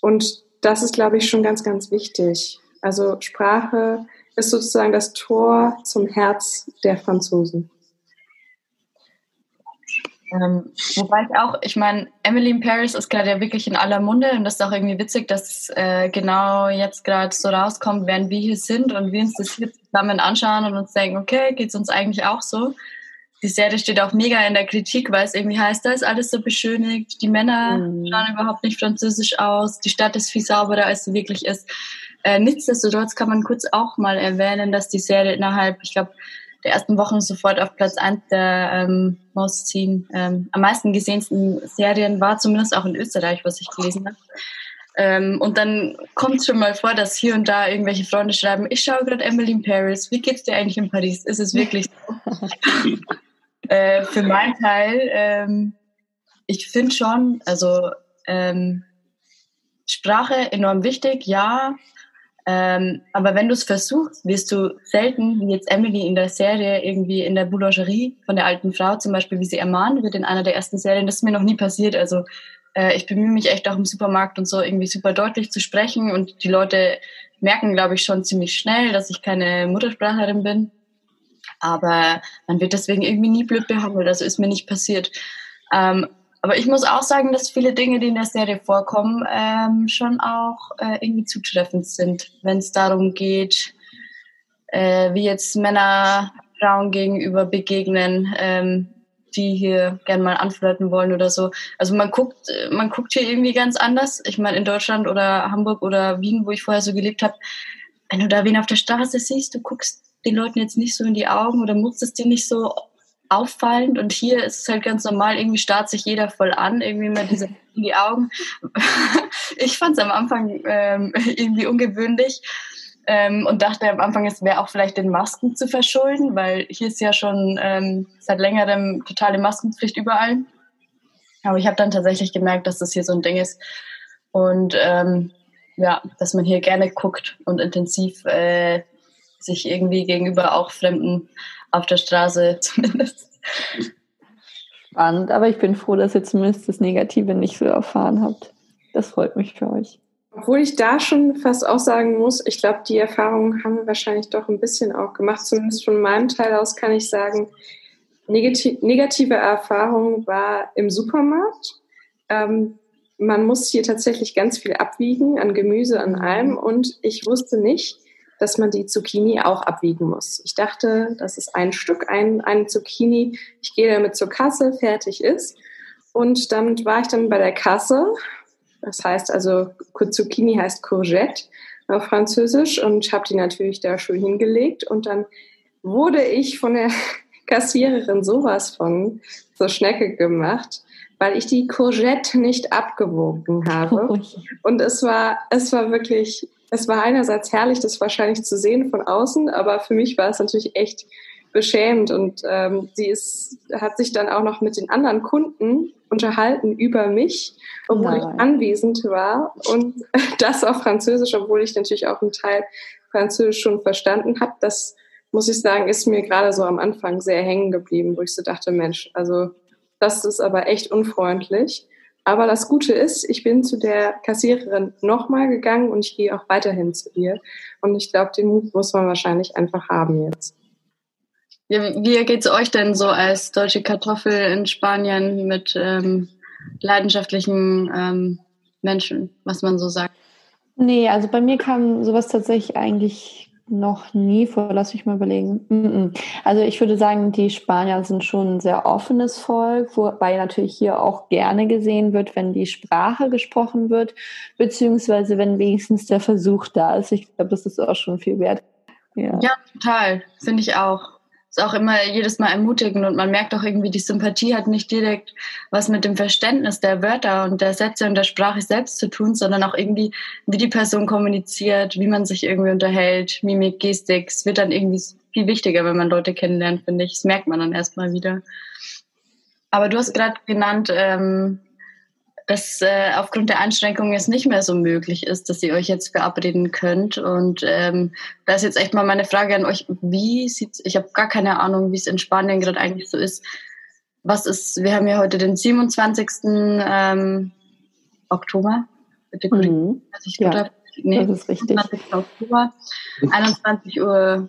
Und das ist, glaube ich, schon ganz, ganz wichtig. Also Sprache ist sozusagen das Tor zum Herz der Franzosen.
Ähm, wobei ich auch, ich meine, Emily in Paris ist gerade ja wirklich in aller Munde und das ist auch irgendwie witzig, dass äh, genau jetzt gerade so rauskommt, während wir hier sind und wir uns das hier zusammen anschauen und uns denken, okay, geht es uns eigentlich auch so? Die Serie steht auch mega in der Kritik, weil es irgendwie heißt, da ist alles so beschönigt, die Männer mhm. schauen überhaupt nicht französisch aus, die Stadt ist viel sauberer, als sie wirklich ist. Äh, nichtsdestotrotz kann man kurz auch mal erwähnen, dass die Serie innerhalb, ich glaube, der ersten Wochen sofort auf Platz 1 der ähm, Most Seen, ähm, am meisten gesehensten Serien war, zumindest auch in Österreich, was ich gelesen habe. Ähm, und dann kommt es schon mal vor, dass hier und da irgendwelche Freunde schreiben, ich schaue gerade Emily in Paris, wie geht's dir eigentlich in Paris? Ist es wirklich so? äh, für meinen Teil, ähm, ich finde schon, also ähm, Sprache enorm wichtig, ja, ähm, aber wenn du es versuchst, wirst du selten, wie jetzt Emily in der Serie, irgendwie in der Boulangerie von der alten Frau zum Beispiel, wie sie ermahnt wird in einer der ersten Serien, das ist mir noch nie passiert. Also äh, ich bemühe mich echt auch im Supermarkt und so irgendwie super deutlich zu sprechen und die Leute merken, glaube ich, schon ziemlich schnell, dass ich keine Muttersprachlerin bin. Aber man wird deswegen irgendwie nie blöd behandelt, also ist mir nicht passiert. Ähm, aber ich muss auch sagen, dass viele Dinge, die in der Serie vorkommen, ähm, schon auch äh, irgendwie zutreffend sind, wenn es darum geht, äh, wie jetzt Männer Frauen gegenüber begegnen, ähm, die hier gerne mal anflirten wollen oder so. Also man guckt, man guckt hier irgendwie ganz anders. Ich meine, in Deutschland oder Hamburg oder Wien, wo ich vorher so gelebt habe, wenn du da wen auf der Straße siehst, du guckst den Leuten jetzt nicht so in die Augen oder musstest dir nicht so auffallend und hier ist es halt ganz normal, irgendwie starrt sich jeder voll an, irgendwie mal diese in die Augen. ich fand es am Anfang ähm, irgendwie ungewöhnlich ähm, und dachte am Anfang, es wäre auch vielleicht den Masken zu verschulden, weil hier ist ja schon ähm, seit längerem totale Maskenpflicht überall. Aber ich habe dann tatsächlich gemerkt, dass das hier so ein Ding ist und ähm, ja, dass man hier gerne guckt und intensiv äh, sich irgendwie gegenüber auch Fremden auf der Straße zumindest.
Spannend, aber ich bin froh, dass ihr zumindest das Negative nicht so erfahren habt. Das freut mich für euch.
Obwohl ich da schon fast auch sagen muss, ich glaube, die Erfahrungen haben wir wahrscheinlich doch ein bisschen auch gemacht. Zumindest von meinem Teil aus kann ich sagen, negativ, negative Erfahrung war im Supermarkt. Ähm, man muss hier tatsächlich ganz viel abwiegen an Gemüse, an allem. Und ich wusste nicht, dass man die Zucchini auch abwiegen muss. Ich dachte, das ist ein Stück, ein, eine Zucchini. Ich gehe damit zur Kasse, fertig ist. Und damit war ich dann bei der Kasse. Das heißt also, Zucchini heißt Courgette auf Französisch und habe die natürlich da schön hingelegt. Und dann wurde ich von der Kassiererin sowas von zur Schnecke gemacht, weil ich die Courgette nicht abgewogen habe. Und es war, es war wirklich, es war einerseits herrlich, das wahrscheinlich zu sehen von außen, aber für mich war es natürlich echt beschämt und ähm, sie ist, hat sich dann auch noch mit den anderen Kunden unterhalten über mich, obwohl Nein. ich anwesend war und das auf Französisch, obwohl ich natürlich auch einen Teil Französisch schon verstanden habe. Das muss ich sagen, ist mir gerade so am Anfang sehr hängen geblieben, wo ich so dachte, Mensch, also das ist aber echt unfreundlich. Aber das Gute ist, ich bin zu der Kassiererin nochmal gegangen und ich gehe auch weiterhin zu ihr. Und ich glaube, den Mut muss man wahrscheinlich einfach haben jetzt.
Ja, wie geht es euch denn so als deutsche Kartoffel in Spanien mit ähm, leidenschaftlichen ähm, Menschen, was man so sagt?
Nee, also bei mir kam sowas tatsächlich eigentlich noch nie vor. Lass mich mal überlegen. Also ich würde sagen, die Spanier sind schon ein sehr offenes Volk, wobei natürlich hier auch gerne gesehen wird, wenn die Sprache gesprochen wird, beziehungsweise wenn wenigstens der Versuch da ist. Ich glaube, das ist auch schon viel wert.
Ja, ja total. Finde ich auch ist auch immer jedes Mal ermutigend und man merkt auch irgendwie, die Sympathie hat nicht direkt was mit dem Verständnis der Wörter und der Sätze und der Sprache selbst zu tun, sondern auch irgendwie, wie die Person kommuniziert, wie man sich irgendwie unterhält, Mimik, Gestik. Es wird dann irgendwie viel wichtiger, wenn man Leute kennenlernt, finde ich. Das merkt man dann erstmal wieder. Aber du hast gerade genannt, ähm, dass äh, aufgrund der Einschränkungen es nicht mehr so möglich ist, dass ihr euch jetzt verabreden könnt. Und ähm, da ist jetzt echt mal meine Frage an euch, wie sieht's, ich habe gar keine Ahnung, wie es in Spanien gerade eigentlich so ist. Was ist, wir haben ja heute den 27. Ähm, Oktober. Bitte
mhm. ich ja, nee, das ist richtig.
27. Oktober, 21 Uhr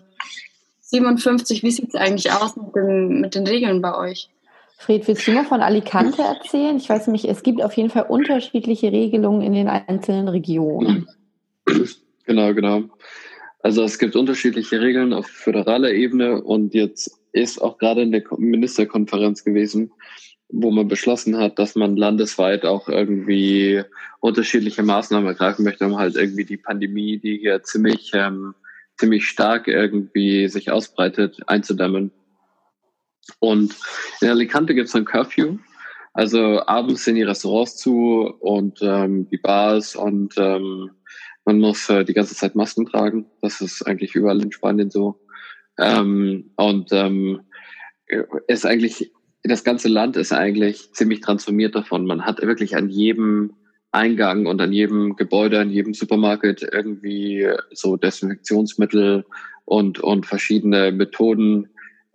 57. Wie sieht es eigentlich aus mit, dem, mit den Regeln bei euch?
Fred, willst du mal von Alicante erzählen? Ich weiß nicht, es gibt auf jeden Fall unterschiedliche Regelungen in den einzelnen Regionen.
Genau, genau. Also es gibt unterschiedliche Regeln auf föderaler Ebene und jetzt ist auch gerade in der Ministerkonferenz gewesen, wo man beschlossen hat, dass man landesweit auch irgendwie unterschiedliche Maßnahmen ergreifen möchte, um halt irgendwie die Pandemie, die hier ziemlich, ähm, ziemlich stark irgendwie sich ausbreitet, einzudämmen. Und in Alicante gibt es ein Curfew. Also abends sind die Restaurants zu und ähm, die Bars und ähm, man muss äh, die ganze Zeit Masken tragen. Das ist eigentlich überall in Spanien so. Ähm, und ähm, ist eigentlich, das ganze Land ist eigentlich ziemlich transformiert davon. Man hat wirklich an jedem Eingang und an jedem Gebäude, an jedem Supermarkt irgendwie so Desinfektionsmittel und, und verschiedene Methoden,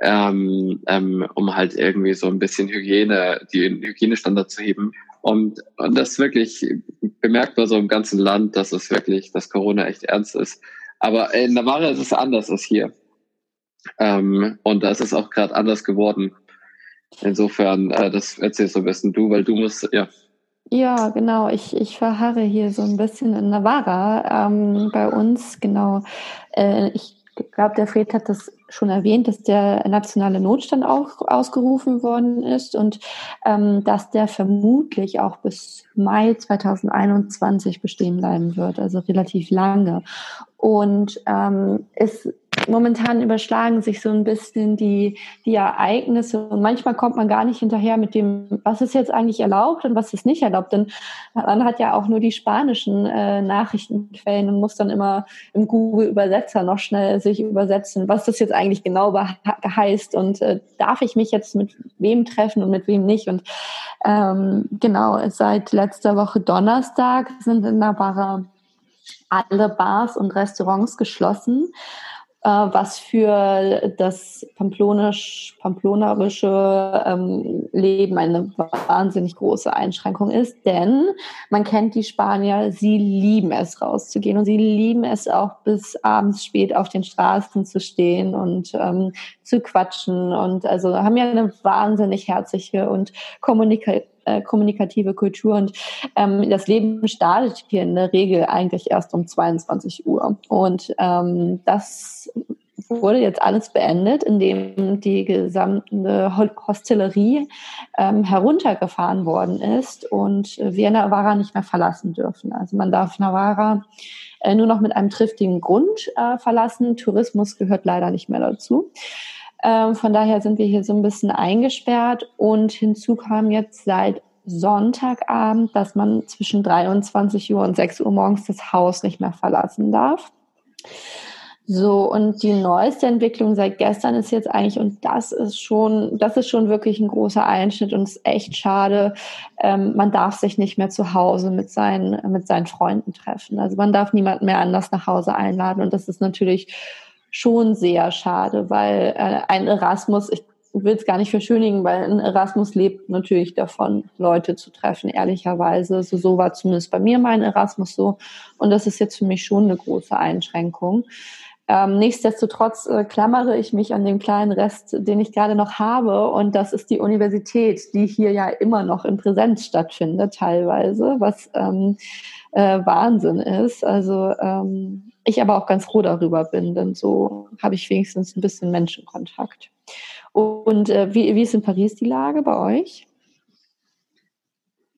ähm, ähm, um halt irgendwie so ein bisschen Hygiene, die Hygienestandard zu heben. Und, und das wirklich bemerkbar so im ganzen Land, dass es wirklich, dass Corona echt ernst ist. Aber in Navarra ist es anders als hier. Ähm, und da ist es auch gerade anders geworden. Insofern, äh, das erzählst du am besten du, weil du musst, ja.
Ja, genau. Ich, ich verharre hier so ein bisschen in Navarra. Ähm, bei uns, genau. Äh, ich glaube, der Fred hat das schon erwähnt, dass der nationale Notstand auch ausgerufen worden ist und ähm, dass der vermutlich auch bis Mai 2021 bestehen bleiben wird, also relativ lange. Und ähm, es momentan überschlagen sich so ein bisschen die, die Ereignisse und manchmal kommt man gar nicht hinterher mit dem, was ist jetzt eigentlich erlaubt und was ist nicht erlaubt. Denn man hat ja auch nur die spanischen äh, Nachrichtenquellen und muss dann immer im Google-Übersetzer noch schnell sich übersetzen, was das jetzt eigentlich genau heißt und äh, darf ich mich jetzt mit wem treffen und mit wem nicht. Und ähm, genau, seit letzter Woche Donnerstag sind in Navarra alle Bars und Restaurants geschlossen. Äh, was für das pamplonisch, pamplonerische ähm, Leben eine wahnsinnig große Einschränkung ist. Denn man kennt die Spanier, sie lieben es rauszugehen und sie lieben es auch bis abends spät auf den Straßen zu stehen und ähm, zu quatschen. Und also haben ja eine wahnsinnig herzliche und kommunikative äh, kommunikative Kultur. Und ähm, das Leben startet hier in der Regel eigentlich erst um 22 Uhr. Und ähm, das wurde jetzt alles beendet, indem die gesamte Hostillerie ähm, heruntergefahren worden ist und wir Navarra nicht mehr verlassen dürfen. Also man darf Navarra äh, nur noch mit einem triftigen Grund äh, verlassen. Tourismus gehört leider nicht mehr dazu. Ähm, von daher sind wir hier so ein bisschen eingesperrt und hinzu kam jetzt seit Sonntagabend, dass man zwischen 23 Uhr und 6 Uhr morgens das Haus nicht mehr verlassen darf. So, und die neueste Entwicklung seit gestern ist jetzt eigentlich, und das ist schon, das ist schon wirklich ein großer Einschnitt und ist echt schade. Ähm, man darf sich nicht mehr zu Hause mit seinen, mit seinen Freunden treffen. Also man darf niemanden mehr anders nach Hause einladen. Und das ist natürlich schon sehr schade, weil äh, ein Erasmus, ich will es gar nicht verschönigen, weil ein Erasmus lebt natürlich davon, Leute zu treffen, ehrlicherweise. So, so war zumindest bei mir mein Erasmus so. Und das ist jetzt für mich schon eine große Einschränkung. Ähm, nichtsdestotrotz äh, klammere ich mich an den kleinen Rest, den ich gerade noch habe. Und das ist die Universität, die hier ja immer noch in Präsenz stattfindet, teilweise, was ähm, äh, Wahnsinn ist. Also ähm, ich aber auch ganz froh darüber bin, denn so habe ich wenigstens ein bisschen Menschenkontakt. Und äh, wie, wie ist in Paris die Lage bei euch?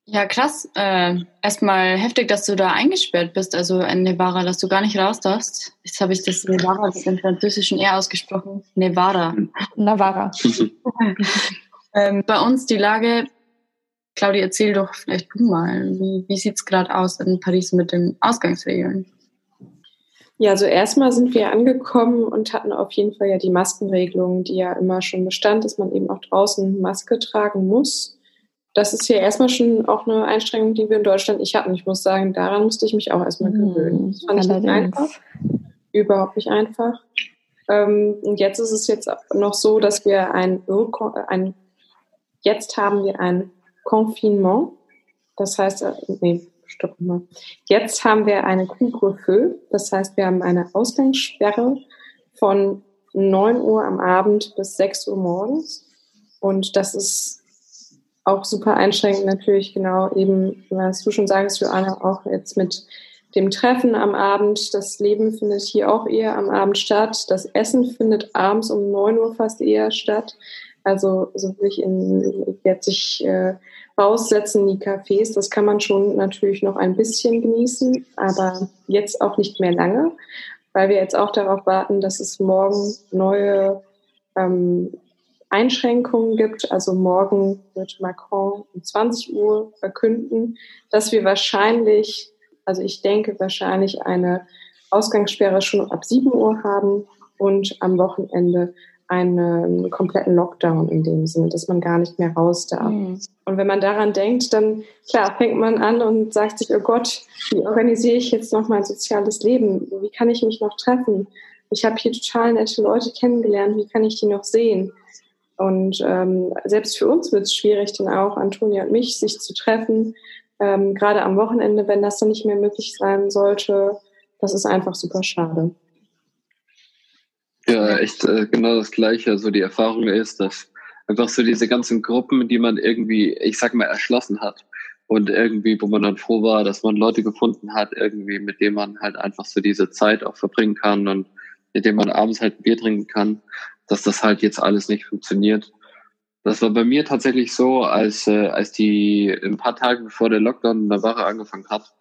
Ja, krass. Äh, erstmal heftig, dass du da eingesperrt bist, also in Nevada, dass du gar nicht raus darfst. Jetzt habe ich das Nevada im Französischen eher ausgesprochen. Nevada.
Navarra.
ähm, bei uns die Lage, Claudia, erzähl doch vielleicht du mal, wie, wie sieht es gerade aus in Paris mit den Ausgangsregeln?
Ja, also erstmal sind wir angekommen und hatten auf jeden Fall ja die Maskenregelung, die ja immer schon bestand, dass man eben auch draußen Maske tragen muss das ist ja erstmal schon auch eine Einstrengung, die wir in Deutschland nicht hatten. Ich muss sagen, daran musste ich mich auch erstmal mhm. gewöhnen. Das fand Allerdings. ich nicht einfach. Überhaupt nicht einfach. Ähm, und jetzt ist es jetzt noch so, dass wir ein, ein jetzt haben wir ein Confinement. Das heißt, äh, nee, stopp mal. Jetzt haben wir eine Couvre-feu. Das heißt, wir haben eine Ausgangssperre von 9 Uhr am Abend bis 6 Uhr morgens. Und das ist auch super einschränkend natürlich genau eben, was du schon sagst, Joanna, auch jetzt mit dem Treffen am Abend. Das Leben findet hier auch eher am Abend statt. Das Essen findet abends um neun Uhr fast eher statt. Also so wirklich in, jetzt sich äh, raussetzen die Cafés, das kann man schon natürlich noch ein bisschen genießen, aber jetzt auch nicht mehr lange, weil wir jetzt auch darauf warten, dass es morgen neue ähm, Einschränkungen gibt. Also morgen wird Macron um 20 Uhr verkünden, dass wir wahrscheinlich, also ich denke wahrscheinlich eine Ausgangssperre schon ab 7 Uhr haben und am Wochenende einen kompletten Lockdown in dem Sinne, dass man gar nicht mehr raus darf. Mhm. Und wenn man daran denkt, dann klar fängt man an und sagt sich, oh Gott, wie organisiere ich jetzt noch mein soziales Leben? Wie kann ich mich noch treffen? Ich habe hier total nette Leute kennengelernt, wie kann ich die noch sehen? Und ähm, selbst für uns wird es schwierig, dann auch Antonia und mich, sich zu treffen. Ähm, Gerade am Wochenende, wenn das dann nicht mehr möglich sein sollte, das ist einfach super schade.
Ja, echt äh, genau das Gleiche. Also die Erfahrung ist, dass einfach so diese ganzen Gruppen, die man irgendwie, ich sag mal, erschlossen hat und irgendwie, wo man dann froh war, dass man Leute gefunden hat, irgendwie, mit denen man halt einfach so diese Zeit auch verbringen kann und mit denen man abends halt Bier trinken kann dass das halt jetzt alles nicht funktioniert. Das war bei mir tatsächlich so, als, äh, als die ein paar Tage bevor der Lockdown in Navarra angefangen hat,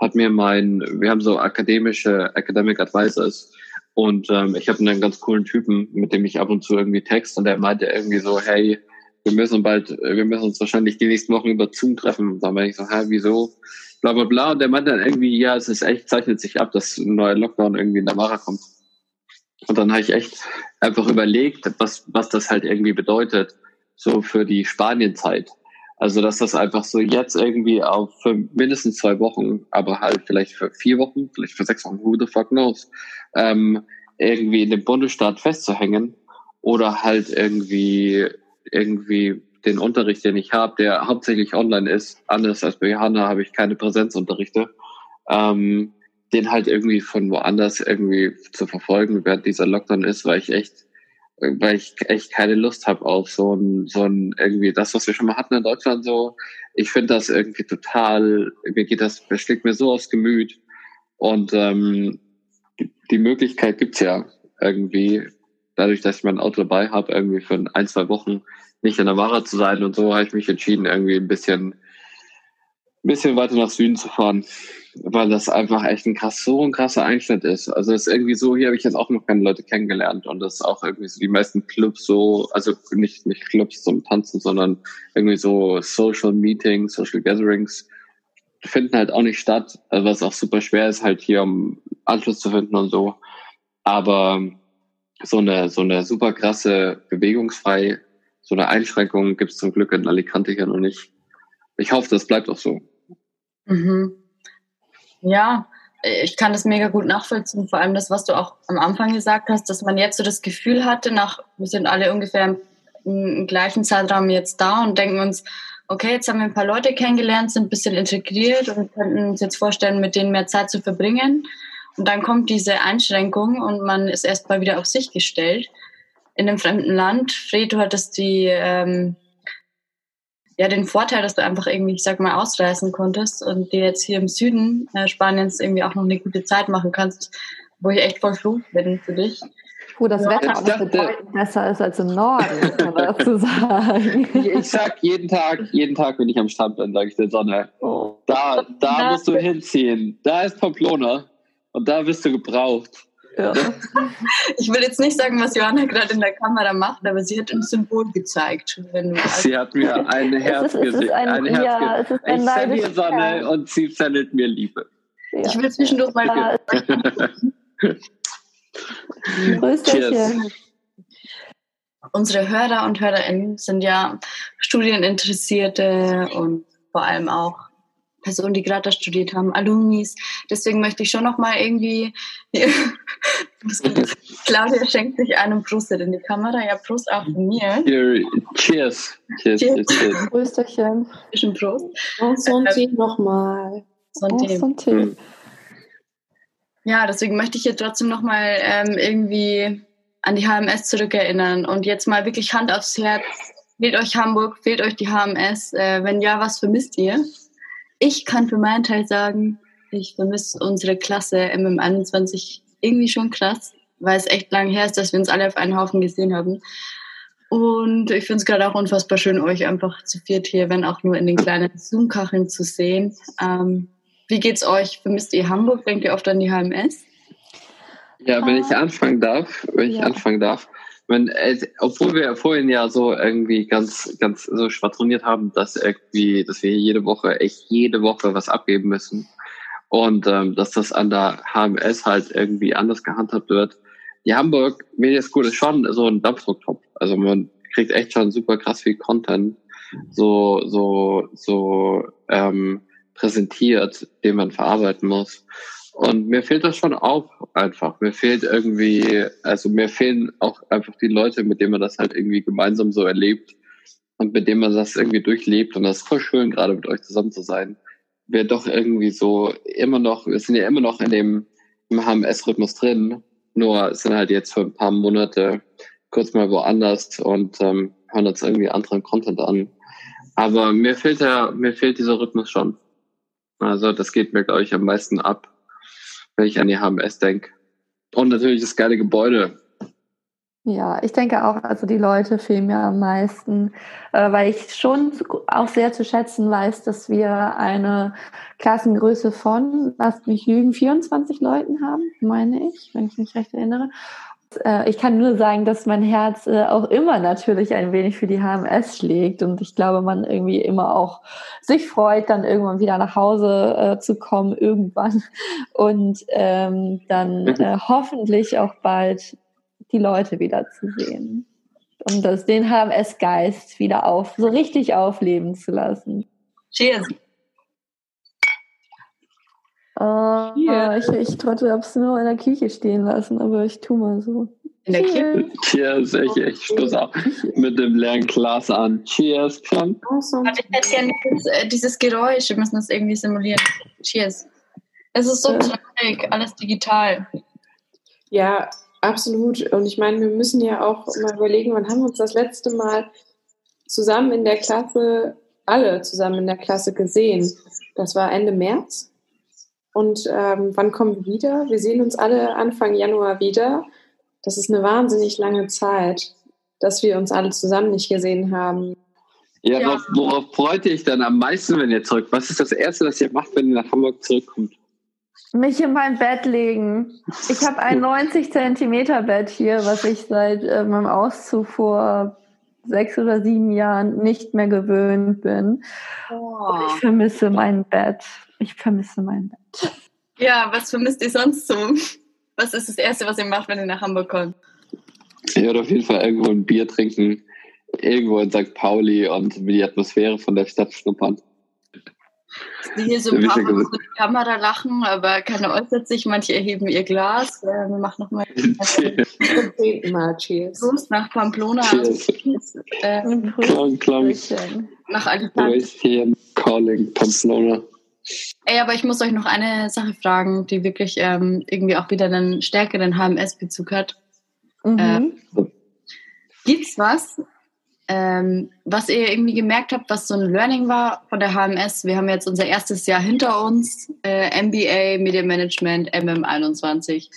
hat mir mein, wir haben so akademische Academic Advisors und ähm, ich habe einen ganz coolen Typen, mit dem ich ab und zu irgendwie text und der meinte irgendwie so, hey, wir müssen bald, wir müssen uns wahrscheinlich die nächsten Wochen über Zoom treffen. Und dann war ich so, hä, wieso? Bla bla bla. Und der meinte dann irgendwie, ja, es ist echt, zeichnet sich ab, dass ein neuer Lockdown irgendwie in Navarra kommt. Und dann habe ich echt einfach überlegt, was, was das halt irgendwie bedeutet, so für die Spanienzeit. Also, dass das einfach so jetzt irgendwie auf für mindestens zwei Wochen, aber halt vielleicht für vier Wochen, vielleicht für sechs Wochen, who the fuck knows, ähm, irgendwie in dem Bundesstaat festzuhängen oder halt irgendwie, irgendwie den Unterricht, den ich habe, der hauptsächlich online ist, anders als bei Johanna habe ich keine Präsenzunterrichte, ähm, den halt irgendwie von woanders irgendwie zu verfolgen, während dieser Lockdown ist, weil ich echt, weil ich echt keine Lust habe auf so ein, so ein irgendwie das, was wir schon mal hatten in Deutschland so. Ich finde das irgendwie total, mir geht das, schlägt mir so aufs Gemüt. Und ähm, die Möglichkeit gibt's ja irgendwie, dadurch, dass ich mein Auto dabei habe, irgendwie für ein, zwei Wochen nicht in der Ware zu sein und so habe ich mich entschieden, irgendwie ein bisschen, ein bisschen weiter nach Süden zu fahren. Weil das einfach echt ein krass, so ein krasser Einschnitt ist. Also es ist irgendwie so, hier habe ich jetzt auch noch keine Leute kennengelernt und das ist auch irgendwie so die meisten Clubs so, also nicht, nicht Clubs zum Tanzen, sondern irgendwie so Social Meetings, Social Gatherings finden halt auch nicht statt, was auch super schwer ist, halt hier um Anschluss zu finden und so. Aber so eine, so eine super krasse bewegungsfrei, so eine Einschränkung gibt es zum Glück in Alicante hier noch nicht. Ich hoffe, das bleibt auch so.
Mhm. Ja, ich kann das mega gut nachvollziehen. Vor allem das, was du auch am Anfang gesagt hast, dass man jetzt so das Gefühl hatte, nach, wir sind alle ungefähr im, im gleichen Zeitraum jetzt da und denken uns, okay, jetzt haben wir ein paar Leute kennengelernt, sind ein bisschen integriert und könnten uns jetzt vorstellen, mit denen mehr Zeit zu verbringen. Und dann kommt diese Einschränkung und man ist erstmal wieder auf sich gestellt in einem fremden Land. Fred, du hattest die, ähm, ja, den Vorteil, dass du einfach irgendwie, ich sag mal, ausreisen konntest und dir jetzt hier im Süden äh, Spaniens irgendwie auch noch eine gute Zeit machen kannst, wo ich echt voll froh bin für dich.
Wo das ja, Wetter auch dachte, besser ist als im Norden, kann man dazu sagen.
Ich sag jeden Tag, jeden Tag, wenn ich am Strand bin, sage ich der Sonne, oh. da, da musst du hinziehen. Da ist Pamplona und da bist du gebraucht. Ja.
Ich will jetzt nicht sagen, was Johanna gerade in der Kamera macht, aber sie hat ein Symbol gezeigt.
sie hat mir ein Herz gesehen. Ein, ein ja, es ist ein ich sende Sonne und sie sendet mir Liebe.
Ja. Ich will zwischendurch mal.
Grüß
Unsere Hörer und Hörerinnen sind ja Studieninteressierte und vor allem auch Personen, die gerade da studiert haben, Alumnis. Deswegen möchte ich schon noch mal irgendwie. Claudia schenkt sich einen Prost in die Kamera. Ja, Prost auch von mir.
Cheers. Cheers.
Cheers. Cheers. Prösterchen.
Prost.
Und so ein Tee nochmal.
Tee. Ja, deswegen möchte ich hier trotzdem noch mal ähm, irgendwie an die HMS zurückerinnern und jetzt mal wirklich Hand aufs Herz. Fehlt euch Hamburg? Fehlt euch die HMS? Äh, wenn ja, was vermisst ihr? Ich kann für meinen Teil sagen, ich vermisse unsere Klasse MM21 irgendwie schon krass, weil es echt lang her ist, dass wir uns alle auf einen Haufen gesehen haben. Und ich finde es gerade auch unfassbar schön, euch einfach zu viert hier, wenn auch nur in den kleinen Zoom-Kacheln zu sehen. Ähm, wie geht's euch? Vermisst ihr Hamburg? Denkt ihr oft an die HMS?
Ja, wenn ich anfangen darf, wenn ich ja. anfangen darf, wenn, äh, obwohl wir vorhin ja so irgendwie ganz, ganz so schwadroniert haben, dass irgendwie, dass wir jede Woche, echt jede Woche was abgeben müssen und ähm, dass das an der HMS halt irgendwie anders gehandhabt wird. Die Hamburg Media School ist schon so ein Dampfdrucktopf. Also man kriegt echt schon super krass viel Content so, so, so ähm, präsentiert, den man verarbeiten muss. Und mir fehlt das schon auch einfach. Mir fehlt irgendwie, also mir fehlen auch einfach die Leute, mit denen man das halt irgendwie gemeinsam so erlebt und mit denen man das irgendwie durchlebt. Und das ist voll schön, gerade mit euch zusammen zu sein. Wir doch irgendwie so immer noch, wir sind ja immer noch in dem HMS-Rhythmus drin, nur sind halt jetzt für ein paar Monate kurz mal woanders und ähm, hören uns irgendwie anderen Content an. Aber mir fehlt ja, mir fehlt dieser Rhythmus schon. Also das geht mir, glaube ich, am meisten ab wenn ich an die HMS denke. Und natürlich das geile Gebäude.
Ja, ich denke auch, also die Leute fehlen mir am meisten, äh, weil ich schon auch sehr zu schätzen weiß, dass wir eine Klassengröße von, lasst mich lügen, 24 Leuten haben, meine ich, wenn ich mich recht erinnere. Äh, ich kann nur sagen, dass mein Herz äh, auch immer natürlich ein wenig für die HMS schlägt und ich glaube, man irgendwie immer auch sich freut, dann irgendwann wieder nach Hause äh, zu kommen, irgendwann und ähm, dann mhm. äh, hoffentlich auch bald die Leute wieder zu sehen und das, den HMS-Geist wieder auf, so richtig aufleben zu lassen.
Cheers!
Uh, yeah. Ich, ich trottel hab's nur in der Küche stehen lassen, aber ich tu mal so.
In der Küche?
Cheers, ich, ich stoße auch mit dem leeren Glas an. Cheers, Kram.
Awesome. Aber ich hätte gerne dieses, äh, dieses, Geräusch, wir müssen das irgendwie simulieren. Cheers. Es ist so traurig, alles digital.
Ja, absolut. Und ich meine, wir müssen ja auch mal überlegen, wann haben wir uns das letzte Mal zusammen in der Klasse, alle zusammen in der Klasse gesehen? Das war Ende März. Und ähm, wann kommen wir wieder? Wir sehen uns alle Anfang Januar wieder. Das ist eine wahnsinnig lange Zeit, dass wir uns alle zusammen nicht gesehen haben.
Ja, ja. Worauf, freut ihr euch dann am meisten, wenn ihr zurück? Was ist das Erste, was ihr macht, wenn ihr nach Hamburg zurückkommt?
Mich in mein Bett legen. Ich habe ein 90 Zentimeter Bett hier, was ich seit äh, meinem Auszug vor sechs oder sieben Jahren nicht mehr gewöhnt bin. Oh. Ich vermisse mein Bett. Ich vermisse mein Bett.
Ja, was vermisst ihr sonst so? Was ist das Erste, was ihr macht, wenn ihr nach Hamburg kommt?
Ich würde auf jeden Fall irgendwo ein Bier trinken, irgendwo in St. Pauli und die Atmosphäre von der Stadt schnuppern.
Die hier so ein paar Mal die Kamera lachen, aber keiner äußert sich. Manche erheben ihr Glas. Ja, wir machen nochmal Cheers. Prost nach Pamplona. Cheers.
Äh, klang, klang.
Nach Alicante.
Calling Pamplona.
Ey, aber ich muss euch noch eine Sache fragen, die wirklich ähm, irgendwie auch wieder einen stärkeren HMS-Bezug hat. Mhm. Äh, gibt's was, ähm, was ihr irgendwie gemerkt habt, was so ein Learning war von der HMS? Wir haben jetzt unser erstes Jahr hinter uns, äh, MBA, Media Management, MM21.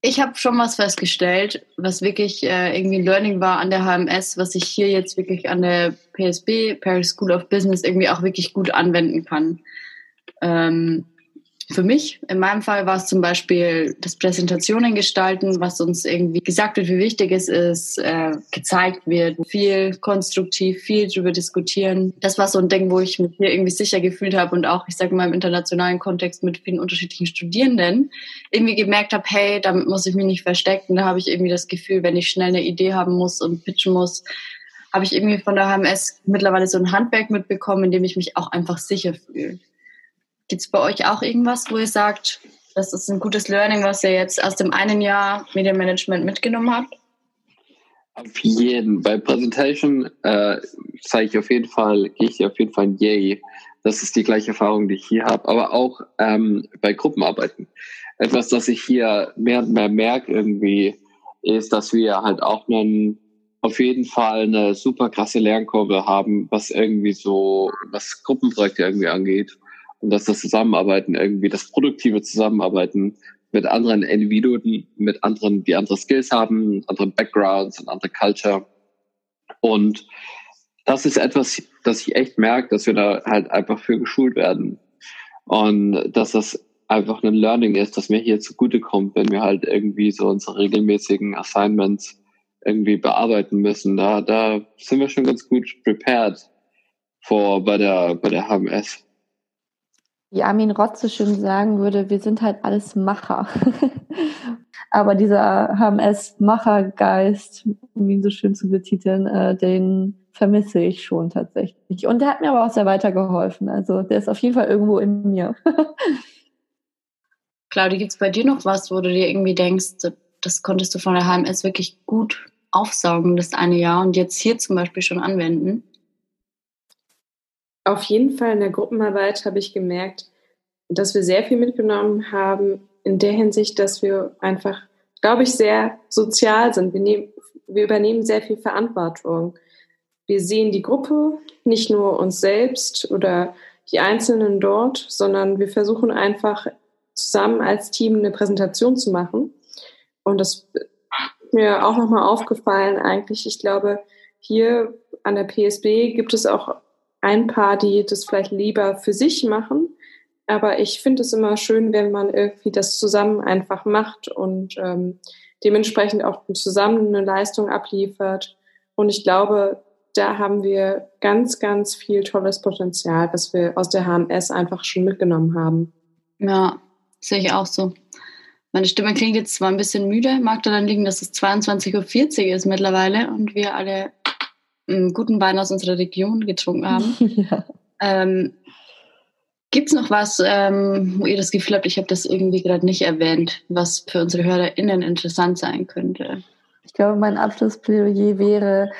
Ich habe schon was festgestellt, was wirklich äh, irgendwie ein Learning war an der HMS, was ich hier jetzt wirklich an der PSB, Paris School of Business, irgendwie auch wirklich gut anwenden kann. Ähm, für mich, in meinem Fall war es zum Beispiel das Präsentationen gestalten, was uns irgendwie gesagt wird, wie wichtig es ist, äh, gezeigt wird, viel konstruktiv, viel drüber diskutieren. Das war so ein Ding, wo ich mich hier irgendwie sicher gefühlt habe und auch, ich sage mal, im internationalen Kontext mit vielen unterschiedlichen Studierenden irgendwie gemerkt habe, hey, damit muss ich mich nicht verstecken. Da habe ich irgendwie das Gefühl, wenn ich schnell eine Idee haben muss und pitchen muss, habe ich irgendwie von der HMS mittlerweile so ein Handwerk mitbekommen, in dem ich mich auch einfach sicher fühle. Gibt es bei euch auch irgendwas, wo ihr sagt, das ist ein gutes Learning, was ihr jetzt aus dem einen Jahr Medienmanagement mitgenommen habt?
Auf jeden. Bei Präsentation äh, zeige ich auf jeden Fall, gehe ich auf jeden Fall ein Yay. Das ist die gleiche Erfahrung, die ich hier habe. Aber auch ähm, bei Gruppenarbeiten. Etwas, das ich hier mehr und mehr merke irgendwie, ist, dass wir halt auch einen, auf jeden Fall eine super krasse Lernkurve haben, was irgendwie so, was Gruppenprojekte irgendwie angeht und dass das Zusammenarbeiten irgendwie, das produktive Zusammenarbeiten mit anderen Individuen, mit anderen, die andere Skills haben, andere Backgrounds und andere Culture. Und das ist etwas, das ich echt merke, dass wir da halt einfach für geschult werden. Und dass das einfach ein Learning ist, dass mir hier zugutekommt, wenn wir halt irgendwie so unsere regelmäßigen Assignments irgendwie bearbeiten müssen. Da, da sind wir schon ganz gut prepared vor bei der, bei der HMS
wie Armin Rotz so schön sagen würde, wir sind halt alles Macher. Aber dieser HMS-Machergeist, um ihn so schön zu betiteln, äh, den vermisse ich schon tatsächlich. Und der hat mir aber auch sehr weitergeholfen. Also der ist auf jeden Fall irgendwo in mir.
Claudia, gibt es bei dir noch was, wo du dir irgendwie denkst, das konntest du von der HMS wirklich gut aufsaugen, das eine Jahr, und jetzt hier zum Beispiel schon anwenden?
Auf jeden Fall in der Gruppenarbeit habe ich gemerkt, dass wir sehr viel mitgenommen haben in der Hinsicht, dass wir einfach, glaube ich, sehr sozial sind. Wir, nehmen, wir übernehmen sehr viel Verantwortung. Wir sehen die Gruppe, nicht nur uns selbst oder die Einzelnen dort, sondern wir versuchen einfach zusammen als Team eine Präsentation zu machen. Und das ist mir auch nochmal aufgefallen eigentlich. Ich glaube, hier an der PSB gibt es auch ein paar, die das vielleicht lieber für sich machen. Aber ich finde es immer schön, wenn man irgendwie das zusammen einfach macht und ähm, dementsprechend auch zusammen eine Leistung abliefert. Und ich glaube, da haben wir ganz, ganz viel tolles Potenzial, was wir aus der HMS einfach schon mitgenommen haben.
Ja, sehe ich auch so. Meine Stimme klingt jetzt zwar ein bisschen müde, mag daran liegen, dass es 22.40 Uhr ist mittlerweile und wir alle einen guten Wein aus unserer Region getrunken haben. Ja. Ähm, Gibt es noch was, ähm, wo ihr das Gefühl habt, ich habe das irgendwie gerade nicht erwähnt, was für unsere HörerInnen interessant sein könnte?
Ich glaube, mein Abschlussplädoyer wäre,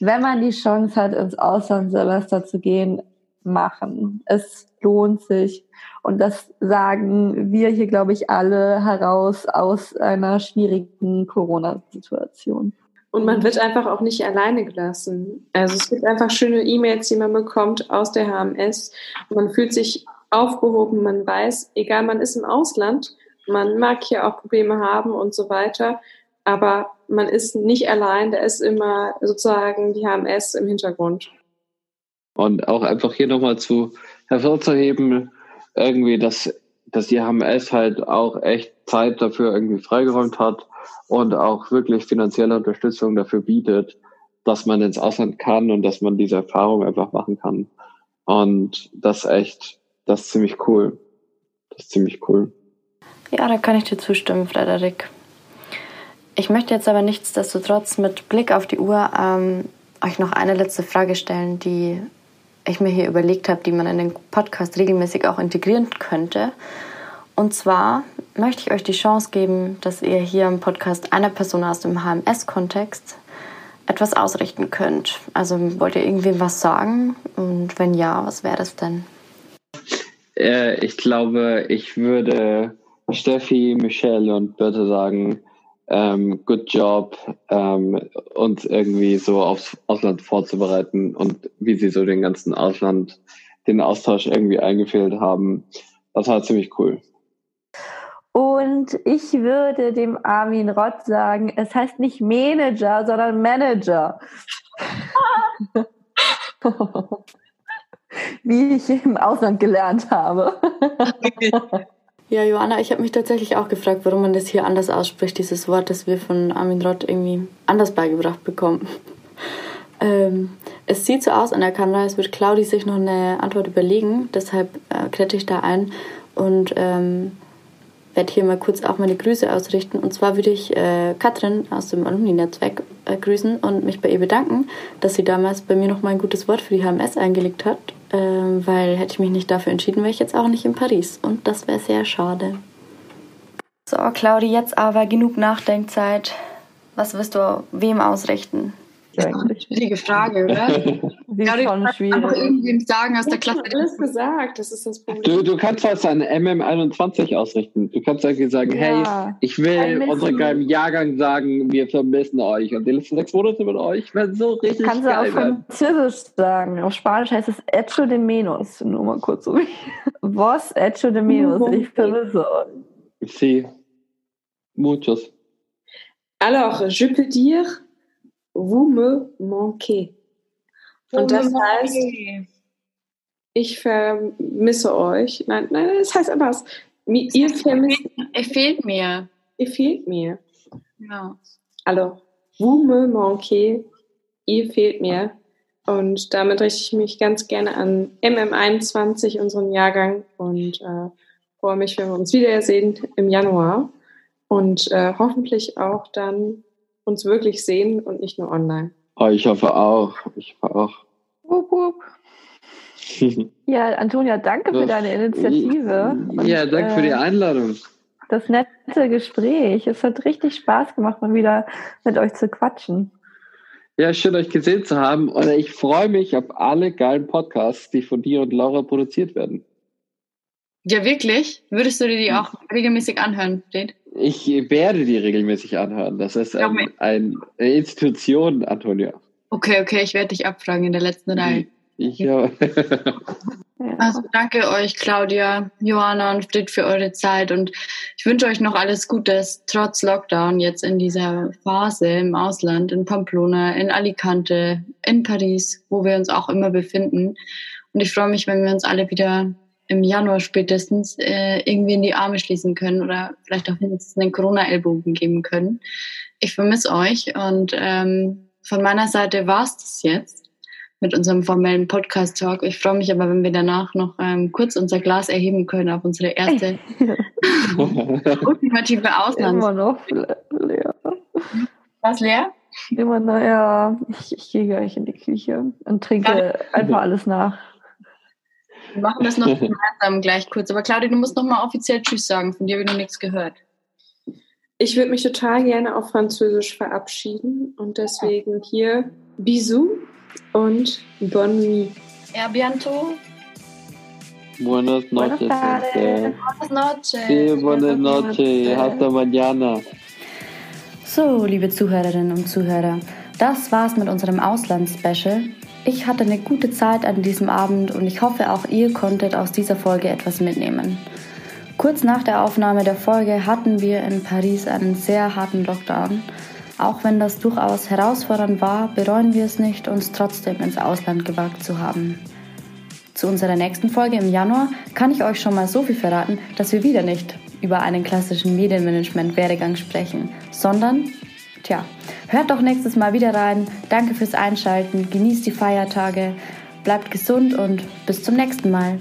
wenn man die Chance hat, ins Auslandssemester zu gehen, machen. Es lohnt sich. Und das sagen wir hier, glaube ich, alle heraus aus einer schwierigen Corona-Situation.
Und man wird einfach auch nicht alleine gelassen. Also es gibt einfach schöne E-Mails, die man bekommt aus der HMS. Man fühlt sich aufgehoben, man weiß, egal, man ist im Ausland, man mag hier auch Probleme haben und so weiter, aber man ist nicht allein, da ist immer sozusagen die HMS im Hintergrund.
Und auch einfach hier nochmal zu hervorzuheben, irgendwie, dass, dass die HMS halt auch echt Zeit dafür irgendwie freigeräumt hat und auch wirklich finanzielle Unterstützung dafür bietet, dass man ins Ausland kann und dass man diese Erfahrung einfach machen kann. Und das ist echt, das ist ziemlich cool. Das ist ziemlich cool.
Ja, da kann ich dir zustimmen, Frederik. Ich möchte jetzt aber nichtsdestotrotz mit Blick auf die Uhr ähm, euch noch eine letzte Frage stellen, die ich mir hier überlegt habe, die man in den Podcast regelmäßig auch integrieren könnte. Und zwar möchte ich euch die Chance geben, dass ihr hier im Podcast einer Person aus dem HMS-Kontext etwas ausrichten könnt. Also wollt ihr irgendwem was sagen? Und wenn ja, was wäre das denn?
Äh, ich glaube, ich würde Steffi, Michelle und Birte sagen, ähm, good job, ähm, uns irgendwie so aufs Ausland vorzubereiten und wie sie so den ganzen Ausland, den Austausch irgendwie eingefehlt haben. Das war ziemlich cool.
Und ich würde dem Armin Rott sagen, es heißt nicht Manager, sondern Manager. Wie ich im Ausland gelernt habe.
Ja, Joanna, ich habe mich tatsächlich auch gefragt, warum man das hier anders ausspricht, dieses Wort, das wir von Armin Rott irgendwie anders beigebracht bekommen. Ähm, es sieht so aus an der Kamera, als würde Claudi sich noch eine Antwort überlegen, deshalb äh, klette ich da ein und ähm, werde hier mal kurz auch meine Grüße ausrichten. Und zwar würde ich äh, Katrin aus dem Alumni-Netzwerk äh, grüßen und mich bei ihr bedanken, dass sie damals bei mir noch mal ein gutes Wort für die HMS eingelegt hat, äh, weil hätte ich mich nicht dafür entschieden, wäre ich jetzt auch nicht in Paris. Und das wäre sehr schade. So, Claudi, jetzt aber genug Nachdenkzeit. Was wirst du wem ausrichten?
Das ist eine schwierige Frage, oder?
Sie ist schon schwierig.
irgendwem sagen aus der
Ich
Klasse.
alles gesagt, das ist das Problem.
Du, du kannst was an MM21 ausrichten. Du kannst irgendwie sagen, hey,
Ja.
ich will unserem geilen Jahrgang sagen, wir vermissen euch. Und die letzten sechs Monate mit euch werden so richtig
Kannst du auf
werden.
Französisch sagen. Auf Spanisch heißt es Echo de menos. Nur mal kurz so. Was Echo de menos? Ich vermisse euch.
Sí. Muchos.
Alors, je peux dire, vous me manquez. Und das heißt, ich vermisse euch. Nein, nein, das heißt anders. Ihr vermisst,
Er fehlt mir.
ihr fehlt mir.
Ja.
Alors, vous me manquez, ihr fehlt mir. Und damit richte ich mich ganz gerne an MM21, unseren Jahrgang, und äh, freue mich, wenn wir uns wiedersehen im Januar. Und äh, hoffentlich auch dann uns wirklich sehen und nicht nur online.
Oh, ich hoffe auch. Ich hoffe auch.
Wupp, wupp. Ja, Antonia, danke für deine Initiative. Und,
ja, danke für die
äh,
Einladung.
Das nette Gespräch. Es hat richtig Spaß gemacht, mal wieder mit euch zu quatschen.
Ja, schön euch gesehen zu haben. Und ich freue mich auf alle geilen Podcasts, die von dir und Laura produziert werden.
Ja, wirklich? Würdest du dir die auch regelmäßig anhören, Jade?
Ich werde die regelmäßig anhören. Das ist
Ja,
ein, eine Institution, Antonia.
Okay, okay, ich werde dich abfragen in der letzten Reihe.
Ich, ja.
Ja.
Also danke euch, Claudia, Johanna und Frit für eure Zeit und ich wünsche euch noch alles Gute, trotz Lockdown jetzt in dieser Phase im Ausland, in Pamplona, in Alicante, in Paris, wo wir uns auch immer befinden. Und ich freue mich, wenn wir uns alle wieder im Januar spätestens äh, irgendwie in die Arme schließen können oder vielleicht auch mindestens einen Corona-Ellbogen geben können. Ich vermisse euch und ähm, von meiner Seite war's das jetzt mit unserem formellen Podcast-Talk. Ich freue mich aber, wenn wir danach noch ähm, kurz unser Glas erheben können auf unsere erste ultimative Auslands.
Immer noch leer.
Was leer?
Immer noch, ja. Ich, ich gehe gleich in die Küche und trinke einfach alles nach.
Wir machen das noch gemeinsam gleich kurz. Aber Claudia, du musst noch mal offiziell Tschüss sagen. Von dir habe ich noch nichts gehört.
Ich würde mich total gerne auf Französisch verabschieden und deswegen hier Bisous und Bonne nuit.
Ja, bientôt.
Buenas noches.
Buenas noches.
Sí, buenas noches. Hasta mañana.
So, liebe Zuhörerinnen und Zuhörer, das war's mit unserem Auslands-Special. Ich hatte eine gute Zeit an diesem Abend und ich hoffe, auch ihr konntet aus dieser Folge etwas mitnehmen. Kurz nach der Aufnahme der Folge hatten wir in Paris einen sehr harten Lockdown.
Auch wenn das durchaus herausfordernd war, bereuen wir es nicht, uns trotzdem ins Ausland gewagt zu haben. Zu unserer nächsten Folge im Januar kann ich euch schon mal so viel verraten, dass wir wieder nicht über einen klassischen Medienmanagement-Werdegang sprechen, sondern, tja, hört doch nächstes Mal wieder rein. Danke fürs Einschalten, genießt die Feiertage, bleibt gesund und bis zum nächsten Mal.